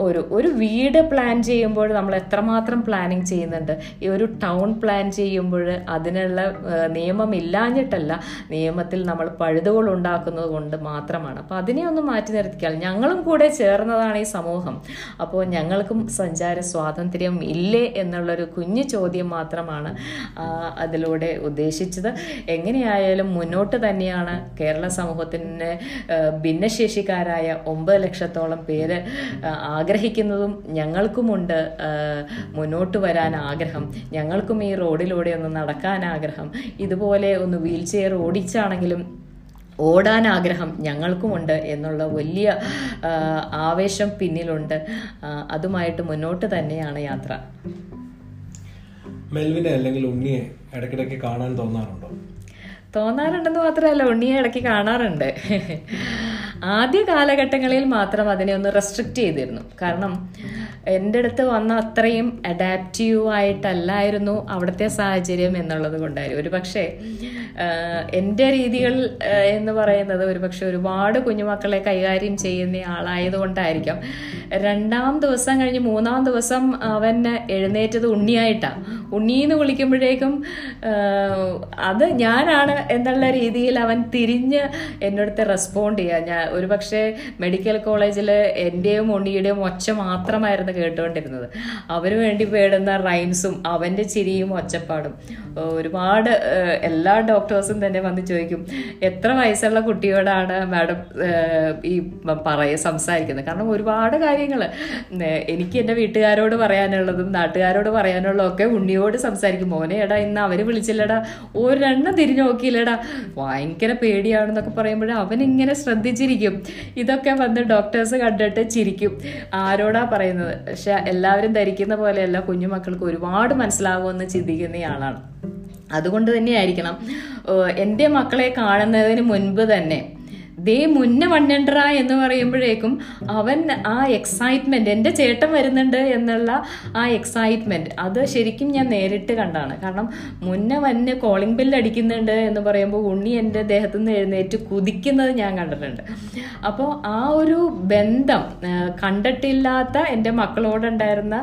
ഒരു ഒരു വീട് പ്ലാൻ ചെയ്യുമ്പോൾ നമ്മൾ എത്രമാത്രം പ്ലാനിങ് ചെയ്യുന്നുണ്ട്. ഈ ഒരു ടൗൺ പ്ലാൻ ചെയ്യുമ്പോൾ അതിനുള്ള ആ, ഇല്ലാഞ്ഞിട്ടല്ല നിയമത്തിൽ നമ്മൾ പഴുതുകൾ ഉണ്ടാക്കുന്നത് കൊണ്ട് മാത്രമാണ്. അപ്പോൾ അതിനെ ഒന്ന് മാറ്റി നിർത്തിക്കാൽ ഞങ്ങളും കൂടെ ചേർന്നതാണ് ഈ സമൂഹം. അപ്പോൾ ഞങ്ങൾക്കും സഞ്ചാര സ്വാതന്ത്ര്യം ഇല്ലേ എന്നുള്ളൊരു കുഞ്ഞു ചോദ്യം മാത്രമാണ് അതിലൂടെ ഉദ്ദേശിച്ചത്. എങ്ങനെയായാലും മുന്നോട്ട് തന്നെയാണ് കേരള സമൂഹത്തിന് ഭിന്നശേഷിക്കാരായ ഒമ്പത് ലക്ഷത്തോളം പേര് ആഗ്രഹിക്കുന്നതും ഞങ്ങൾക്കുമുണ്ട് മുന്നോട്ട് വരാൻ ആഗ്രഹം. ഞങ്ങൾക്കും ഈ റോഡിലൂടെ ഒന്ന് നടക്കാൻ ആഗ്രഹം. ഇതുപോലെ ഒന്ന് വീൽ ചെയർ ഓടിച്ചാണെങ്കിലും ഓടാൻ ആഗ്രഹം ഞങ്ങൾക്കുമുണ്ട് എന്നുള്ള വലിയ ആവേശം പിന്നിലുണ്ട്. അതുമായിട്ട് മുന്നോട്ട് തന്നെയാണ് യാത്ര. മെൽവിനെ അല്ലെങ്കിൽ ഉണ്ണിയെ ഇടയ്ക്കിടയ്ക്ക് കാണാൻ തോന്നാറുണ്ടോ? തോന്നാറുണ്ടെന്ന് മാത്രമല്ല ഉണ്ണിയെ ഇടയ്ക്ക് കാണാറുണ്ട്. ആദ്യ കാലഘട്ടങ്ങളിൽ മാത്രം അതിനെ ഒന്ന് റെസ്ട്രിക്റ്റ് ചെയ്തിരുന്നു. കാരണം എന്റെ അടുത്ത് വന്ന അത്രയും അഡാപ്റ്റീവ് ആയിട്ടല്ലായിരുന്നു അവിടുത്തെ സാഹചര്യം എന്നുള്ളത് കൊണ്ടായിരുന്നു ഒരു പക്ഷേ എന്റെ രീതികൾ എന്ന് പറയുന്നത് ഒരു പക്ഷേ ഒരുപാട് കുഞ്ഞുമക്കളെ കൈകാര്യം ചെയ്യുന്ന ആളായതുകൊണ്ടായിരിക്കാം രണ്ടാം ദിവസം കഴിഞ്ഞ് മൂന്നാം ദിവസം അവൻ എഴുന്നേറ്റത് ഉണ്ണിയായിട്ടാണ് ഉണ്ണീന്ന് വിളിക്കുമ്പോഴേക്കും അത് ഞാനാണ് എന്നുള്ള രീതിയിൽ അവൻ തിരിഞ്ഞ് എന്നടുത്ത് റെസ്പോണ്ട് ചെയ്യുക ഞാൻ ഒരു പക്ഷേ മെഡിക്കൽ കോളേജിൽ എന്റെയും ഉണ്ണിയുടെയും ഒച്ച മാത്രമായിരുന്നു കേട്ടുകൊണ്ടിരുന്നത്. അവന് വേണ്ടി പേടുന്ന റൈംസും അവന്റെ ചിരിയും ഒച്ചപ്പാടും. ഒരുപാട് എല്ലാ ഡോക്ടേഴ്സും തന്നെ വന്ന് ചോദിക്കും എത്ര വയസ്സുള്ള കുട്ടിയോടാണ് മാഡം ഈ പറയ സംസാരിക്കുന്നത്? കാരണം ഒരുപാട് കാര്യങ്ങൾ എനിക്ക് എന്റെ വീട്ടുകാരോട് പറയാനുള്ളതും നാട്ടുകാരോട് പറയാനുള്ളതും ഒക്കെ ഉണ്ണിയോട് സംസാരിക്കും. മോനെ എടാ ഇന്ന് അവർ വിളിച്ചില്ലടാ. ഒരെണ്ണം തിരിഞ്ഞു നോക്കിയില്ലടാ. ഭയങ്കര പേടിയാണെന്നൊക്കെ പറയുമ്പോൾ അവൻ ഇങ്ങനെ ശ്രദ്ധിച്ചിരിക്കും. ഇതൊക്കെ വന്ന് ഡോക്ടേഴ്സ് കണ്ടിട്ട് ചിരിക്കും. ആരോടാ പറയുന്നത്? പക്ഷെ എല്ലാവരും ധരിക്കുന്ന പോലെയല്ല കുഞ്ഞുമക്കൾക്ക് ഒരുപാട് മനസ്സിലാകുമെന്ന് ചിന്തിക്കുന്നയാളാണ് അതുകൊണ്ട് തന്നെയായിരിക്കണം എന്റെ മക്കളെ കാണുന്നതിന് മുൻപ് തന്നെ ദേ മുന്നേ വണ്ണണ്ടറ എന്ന് പറയുമ്പോഴേക്കും അവൻ ആ എക്സൈറ്റ്മെന്റ് എന്റെ ചേട്ടൻ വരുന്നുണ്ട് എന്നുള്ള ആ എക്സൈറ്റ്മെന്റ് അത് ശരിക്കും ഞാൻ നേരിട്ട് കണ്ടാണ്. കാരണം മുന്നേ വന്ന് കോളിംഗ് ബെല്ല് അടിക്കുന്നുണ്ട് എന്ന് പറയുമ്പോൾ ഉണ്ണി എന്റെ ദേഹത്തു നിന്ന് എഴുന്നേറ്റ് കുതിക്കുന്നത് ഞാൻ കണ്ടിട്ടുണ്ട്. അപ്പോൾ ആ ഒരു ബന്ധം കണ്ടിട്ടില്ലാത്ത എന്റെ മക്കളോടുണ്ടായിരുന്ന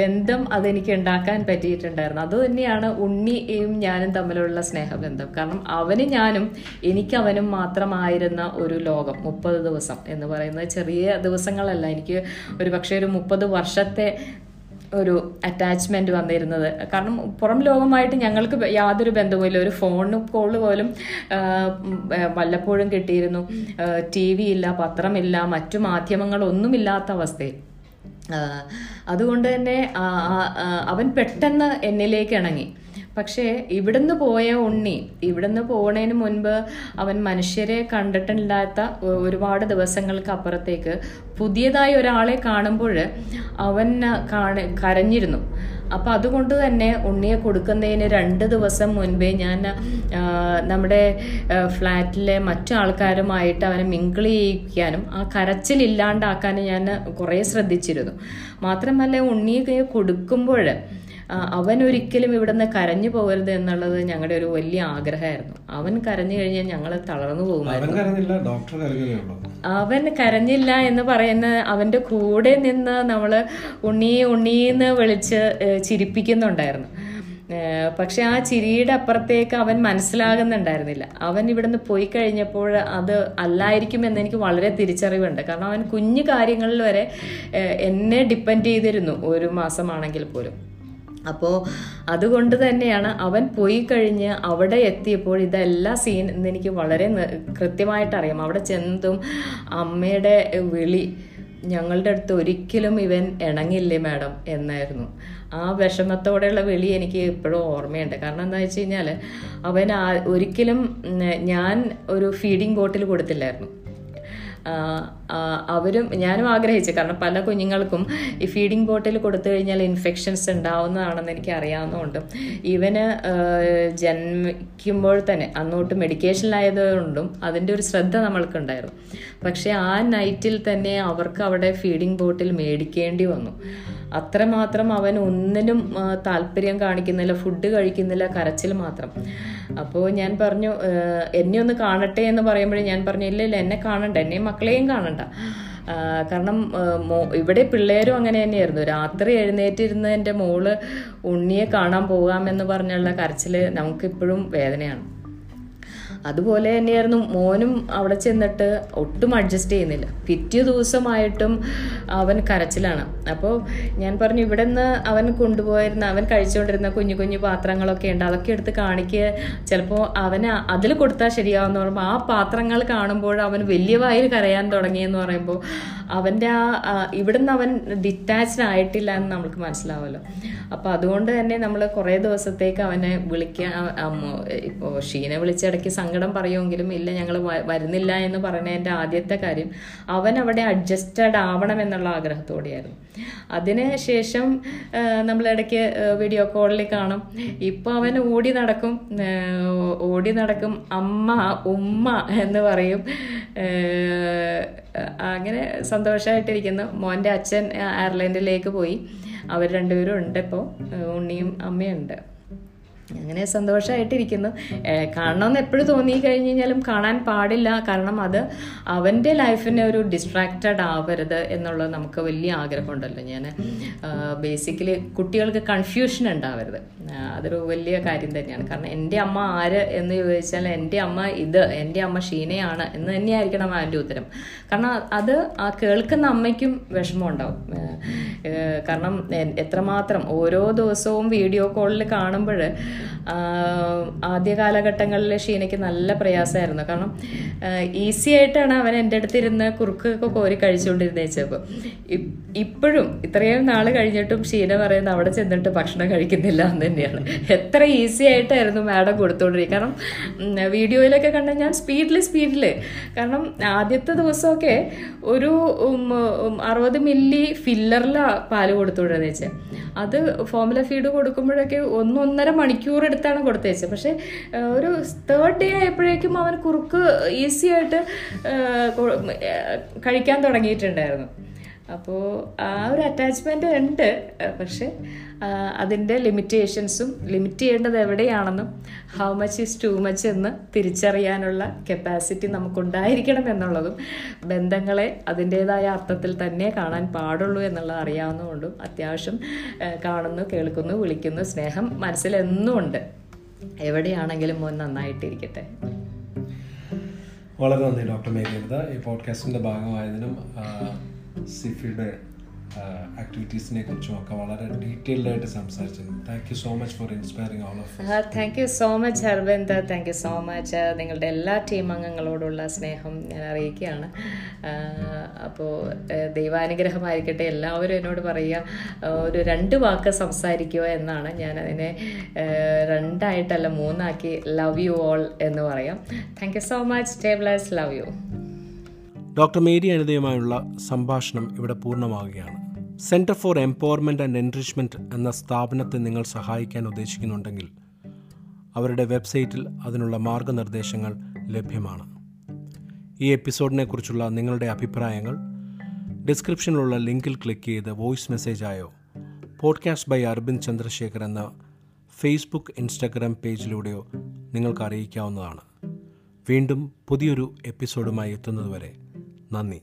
ബന്ധം അതെനിക്ക് ഉണ്ടാക്കാൻ പറ്റിയിട്ടുണ്ടായിരുന്നു. അതുതന്നെയാണ് ഉണ്ണിയും ഞാനും തമ്മിലുള്ള സ്നേഹബന്ധം. കാരണം അവന് ഞാനും എനിക്ക് അവനും മാത്രമായിരുന്ന ഒരു ലോകം മുപ്പത് ദിവസം എന്ന് പറയുന്നത് ചെറിയ ദിവസങ്ങളല്ല. എനിക്ക് ഒരു പക്ഷേ ഒരു മുപ്പത് വർഷത്തെ ഒരു അറ്റാച്ച്മെന്റ് വന്നിരുന്നത്. കാരണം പുറം ലോകമായിട്ട് ഞങ്ങൾക്ക് യാതൊരു ബന്ധവുമില്ല ഒരു ഫോൺ കോൾ പോലും വല്ലപ്പോഴും കിട്ടിയിരുന്നു. ടി വി ഇല്ല പത്രമില്ല മറ്റു മാധ്യമങ്ങളൊന്നുമില്ലാത്ത അവസ്ഥയിൽ. അതുകൊണ്ട് തന്നെ അവൻ പെട്ടെന്ന് എന്നിലേക്ക് ഇണങ്ങി. പക്ഷേ ഇവിടുന്ന് പോയ ഉണ്ണി ഇവിടുന്ന് പോണേന് മുൻപ് അവൻ മനുഷ്യരെ കണ്ടിട്ടില്ലാത്ത ഒരുപാട് ദിവസങ്ങൾക്ക് അപ്പുറത്തേക്ക് പുതിയതായി ഒരാളെ കാണുമ്പോൾ അവൻ കാണ കരഞ്ഞിരുന്നു. അപ്പം അതുകൊണ്ട് തന്നെ ഉണ്ണിയെ കൊടുക്കുന്നതിന് രണ്ട് ദിവസം മുൻപേ ഞാൻ നമ്മുടെ ഫ്ലാറ്റിലെ മറ്റു ആൾക്കാരുമായിട്ട് അവനെ മിങ്കിൾ ചെയ്യിക്കാനും ആ കരച്ചിലില്ലാണ്ടാക്കാനും ഞാൻ കുറേ ശ്രദ്ധിച്ചിരുന്നു. മാത്രമല്ല ഉണ്ണിയെ കൊടുക്കുമ്പോൾ അവൻ ഒരിക്കലും ഇവിടുന്ന് കരഞ്ഞു പോകരുത് എന്നുള്ളത് ഞങ്ങളുടെ ഒരു വലിയ ആഗ്രഹമായിരുന്നു. അവൻ കരഞ്ഞു കഴിഞ്ഞാൽ ഞങ്ങൾ തളർന്നു പോകുമായിരുന്നു. അവൻ കരഞ്ഞില്ല എന്ന് പറയുന്ന അവന്റെ കൂടെ നിന്ന് നമ്മൾ ഉണ്ണി ഉണ്ണീന്ന് വിളിച്ച് ചിരിപ്പിക്കുന്നുണ്ടായിരുന്നു. പക്ഷെ ആ ചിരിയുടെ അപ്പുറത്തേക്ക് അവൻ മനസ്സിലാകുന്നുണ്ടായിരുന്നില്ല. അവൻ ഇവിടുന്ന് പോയി കഴിഞ്ഞപ്പോൾ അത് അല്ലായിരിക്കും എന്ന് എനിക്ക് വളരെ തിരിച്ചറിവുണ്ട്. കാരണം അവൻ കുഞ്ഞു കാര്യങ്ങളിൽ വരെ എന്നെ ഡിപ്പെൻഡ് ചെയ്തിരുന്നു. ഒരു മാസമാണെങ്കിൽ പോലും. അപ്പോൾ അതുകൊണ്ട് തന്നെയാണ് അവൻ പോയി കഴിഞ്ഞ് അവിടെ എത്തിയപ്പോൾ ഇതെല്ലാ സീൻ എന്ന് എനിക്ക് വളരെ കൃത്യമായിട്ട് അറിയാം അവിടെ ചെന്നതും അമ്മയുടെ വിളി ഞങ്ങളുടെ അടുത്ത് ഒരിക്കലും ഇവൻ ഇണങ്ങില്ലേ മാഡം എന്നായിരുന്നു. ആ വിഷമത്തോടെയുള്ള വിളി എനിക്ക് ഇപ്പോഴും ഓർമ്മയുണ്ട്. കാരണം എന്താ വെച്ച് കഴിഞ്ഞാൽ അവൻ ഒരിക്കലും ഞാൻ ഒരു ഫീഡിങ് ബോട്ടിൽ കൊടുത്തില്ലായിരുന്നു. അവരും ഞാനും ആഗ്രഹിച്ചു. കാരണം പല കുഞ്ഞുങ്ങൾക്കും ഈ ഫീഡിംഗ് ബോട്ടിൽ കൊടുത്തു കഴിഞ്ഞാൽ ഇൻഫെക്ഷൻസ് ഉണ്ടാവുന്നതാണെന്ന് എനിക്ക് അറിയാവുന്നതുകൊണ്ട്. ഇവന് ജന്മിക്കുമ്പോൾ തന്നെ അന്നോട്ട് മെഡിക്കേഷനിലായതുകൊണ്ടും അതിന്റെ ഒരു ശ്രദ്ധ നമ്മൾക്കുണ്ടായിരുന്നു. പക്ഷേ ആ നൈറ്റിൽ തന്നെ അവർക്ക് അവിടെ ഫീഡിംഗ് ബോട്ടിൽ മേടിക്കേണ്ടി വന്നു. അത്രമാത്രം അവൻ ഒന്നിനും താല്പര്യം കാണിക്കുന്നില്ല ഫുഡ് കഴിക്കുന്നില്ല കരച്ചിൽ മാത്രം. അപ്പോൾ ഞാൻ പറഞ്ഞു എന്നെ ഒന്ന് കാണട്ടെ എന്ന് പറയുമ്പോഴേ ഞാൻ പറഞ്ഞു ഇല്ല ഇല്ല എന്നെ കാണണ്ട എന്നെയും മക്കളെയും കാണണ്ട. കാരണം ഇവിടെ പിള്ളേരും അങ്ങനെ തന്നെയായിരുന്നു. രാത്രി എഴുന്നേറ്റിരുന്ന് എന്റെ മോൾ ഉണ്ണിയെ കാണാൻ പോകാമെന്ന് പറഞ്ഞുള്ള കരച്ചിൽ നമുക്കിപ്പോഴും വേദനയാണ്. അതുപോലെ തന്നെയായിരുന്നു മോനും അവിടെ ചെന്നിട്ട് ഒട്ടും അഡ്ജസ്റ്റ് ചെയ്യുന്നില്ല. പിറ്റേ ദിവസമായിട്ടും അവൻ കരച്ചിലാണ്. അപ്പോൾ ഞാൻ പറഞ്ഞു ഇവിടെ നിന്ന് അവൻ കൊണ്ടുപോയിരുന്ന അവൻ കഴിച്ചുകൊണ്ടിരുന്ന കുഞ്ഞു കുഞ്ഞു പാത്രങ്ങളൊക്കെ ഉണ്ട് അതൊക്കെ എടുത്ത് കാണിക്കുക ചിലപ്പോൾ അവന് അതിൽ കൊടുത്താൽ ശരിയാവുന്ന പറയുമ്പോൾ ആ പാത്രങ്ങൾ കാണുമ്പോൾ അവൻ വലിയ വായിൽ കരയാൻ തുടങ്ങിയെന്ന് പറയുമ്പോൾ അവന്റെ ആ ആ, ഇവിടുന്ന് അവൻ ഡിറ്റാച്ച്ഡ് ആയിട്ടില്ല എന്ന് നമുക്ക് മനസ്സിലാവുമല്ലോ അപ്പോൾ അതുകൊണ്ട് തന്നെ നമ്മൾ കുറേ ദിവസത്തേക്ക് അവനെ വിളിക്കാൻ ഇപ്പോൾ ഷീനെ വിളിച്ചിടയ്ക്ക് സങ്കടം പറയുമെങ്കിലും ഇല്ല ഞങ്ങൾ വരുന്നില്ല എന്ന് പറയുന്നതിന്റെ ആദ്യത്തെ കാര്യം അവൻ അവിടെ അഡ്ജസ്റ്റഡ് ആവണം എന്നുള്ള ആഗ്രഹത്തോടെയായിരുന്നു. അതിന് ശേഷം നമ്മളിടയ്ക്ക് വീഡിയോ കോളിൽ കാണും. ഇപ്പോൾ അവൻ ഓടി നടക്കും ഓടി നടക്കും അമ്മ ഉമ്മ എന്ന് പറയും. അങ്ങനെ സന്തോഷമായിട്ടിരിക്കുന്നു മോന്റെ അച്ഛൻ അയർലൻഡിലേക്ക് പോയി. അവർ രണ്ടുപേരും ഉണ്ട് ഇപ്പോൾ ഉണ്ണിയും അമ്മയുണ്ട് അങ്ങനെ സന്തോഷമായിട്ടിരിക്കുന്നു കാണണമെന്ന് എപ്പോഴും തോന്നി കഴിഞ്ഞ് കഴിഞ്ഞാലും കാണാൻ പാടില്ല. കാരണം അത് അവന്റെ ലൈഫിനെ ഒരു ഡിസ്ട്രാക്റ്റഡ് ആവരുത് എന്നുള്ളത് നമുക്ക് വലിയ ആഗ്രഹമുണ്ടല്ലോ ഞാൻ ബേസിക്കലി കുട്ടികൾക്ക് കൺഫ്യൂഷൻ ഉണ്ടാവരുത്. അതൊരു വലിയ കാര്യം തന്നെയാണ്. കാരണം എന്റെ അമ്മ ആര് എന്ന് ചോദിച്ചാൽ എന്റെ അമ്മ ഇത് എന്റെ അമ്മ ഷീനയാണ് എന്ന് തന്നെയായിരിക്കണം അവന്റെ ഉത്തരം. കാരണം അത് ആ കേൾക്കുന്ന അമ്മയ്ക്കും വിഷമം ഉണ്ടാവും. കാരണം എത്രമാത്രം ഓരോ ദിവസവും വീഡിയോ കോളിൽ കാണുമ്പോൾ ആദ്യ കാലഘട്ടങ്ങളിൽ ഷീനയ്ക്ക് നല്ല പ്രയാസമായിരുന്നു. കാരണം ഈസി ആയിട്ടാണ് അവൻ എന്റെ അടുത്ത് ഇരുന്ന് കുറുക്കൊക്കെ കോരി കഴിച്ചുകൊണ്ടിരുന്നേച്ചപ്പോൾ ഇപ്പോഴും ഇത്രയും നാൾ കഴിഞ്ഞിട്ടും ഷീന പറയുന്നത് അവിടെ ചെന്നിട്ട് ഭക്ഷണം കഴിക്കുന്നില്ല എന്ന് തന്നെയാണ്. എത്ര ഈസി ആയിട്ടായിരുന്നു മാഡം കൊടുത്തോണ്ടിരിക്കുക കാരണം വീഡിയോയിലൊക്കെ കണ്ട ഞാൻ സ്പീഡിൽ സ്പീഡിൽ കാരണം ആദ്യത്തെ ദിവസമൊക്കെ ഒരു അറുപത് മില്ലി ഫില്ലറിലാണ് പാൽ കൊടുത്തുകൊണ്ടിരുന്നത് വെച്ചാൽ അത് ഫോമുല ഫീഡ് കൊടുക്കുമ്പോഴൊക്കെ ഒന്നൊന്നര മണിക്കൂർ എടുത്താണ് കൊടുത്തേച്ചത്. പക്ഷേ ഒരു തേർഡ് ഡേ ആയപ്പോഴേക്കും അവൻ കുറുക്ക് ഈസി ആയിട്ട് കഴിക്കാൻ തുടങ്ങിയിട്ടുണ്ടായിരുന്നു. അപ്പോൾ ആ ഒരു അറ്റാച്ച്മെന്റ് ഉണ്ട്. പക്ഷേ അതിന്റെ ലിമിറ്റേഷൻസും ലിമിറ്റ് ചെയ്യേണ്ടത് എവിടെയാണെന്നും how much is too much എന്ന് തിരിച്ചറിയാനുള്ള കപ്പാസിറ്റി നമുക്കുണ്ടായിരിക്കണം എന്നുള്ളതും ബന്ധങ്ങളെ അതിന്റേതായ അർത്ഥത്തിൽ തന്നെ കാണാൻ പാടുള്ളൂ എന്നുള്ളത് അറിയാവുന്നതുകൊണ്ടും അത്യാവശ്യം കാണുന്നു കേൾക്കുന്നു വിളിക്കുന്നു സ്നേഹം മനസ്സിലെന്നും ഉണ്ട്. എവിടെയാണെങ്കിലും മോൻ നന്നായിട്ടിരിക്കട്ടെ. വളരെ നന്ദി ഡോക്ടർ മേഘ ഈ പോഡ്കാസ്റ്റിന്റെ ഭാഗമായതിനും സിഫിയുടെ ആക്ടിവിറ്റീസിനെ കുറിച്ചും ഒക്കെ വളരെ ഡീറ്റെയിൽഡ് ആയിട്ട് സംസാരിച്ചിരുന്നു. Thank you so much for inspiring all of thank you so much Aravind. Thank you so much നിങ്ങളുടെ എല്ലാ ടീം അംഗങ്ങളോടുള്ള സ്നേഹം ഞാൻ അറിയിക്കുകയാണ്. അപ്പോൾ ദൈവാനുഗ്രഹമായിരിക്കട്ടെ. എല്ലാവരും എന്നോട് പറയുക ഒരു രണ്ട് വാക്ക് സംസാരിക്കുക എന്നാണ് ഞാൻ അതിനെ രണ്ടായിട്ടല്ല മൂന്നാക്കി ലവ് യു ഓൾ എന്ന് പറയാം. Thank you so much stay love you doctor Mary അനിതയുമായുള്ള സംഭാഷണം ഇവിടെ പൂർണമാവുകയാണ്. Centre for empowerment and enrichment എന്ന സ്ഥാപനത്തെ നിങ്ങൾ സഹായിക്കാൻ ഉദ്ദേശിക്കുന്നുണ്ടെങ്കിൽ അവരുടെ വെബ്സൈറ്റിൽ അതിനുള്ള മാർഗനിർദ്ദേശങ്ങൾ ലഭ്യമാണ്. ഈ എപ്പിസോഡിനെ കുറിച്ചുള്ള നിങ്ങളുടെ അഭിപ്രായങ്ങൾ ഡിസ്ക്രിപ്ഷനിലുള്ള ലിങ്കിൽ ക്ലിക്ക് ചെയ്ത് വോയിസ് മെസ്സേജായോ പോഡ്കാസ്റ്റ് ബൈ അരവിന്ദ് ചന്ദ്രശേഖർ എന്ന ഫേസ്ബുക്ക് ഇൻസ്റ്റഗ്രാം പേജിലൂടെയോ നിങ്ങൾക്ക് അറിയിക്കാവുന്നതാണ്. വീണ്ടും പുതിയൊരു എപ്പിസോഡുമായി എത്തുന്നതുവരെ നന്ദി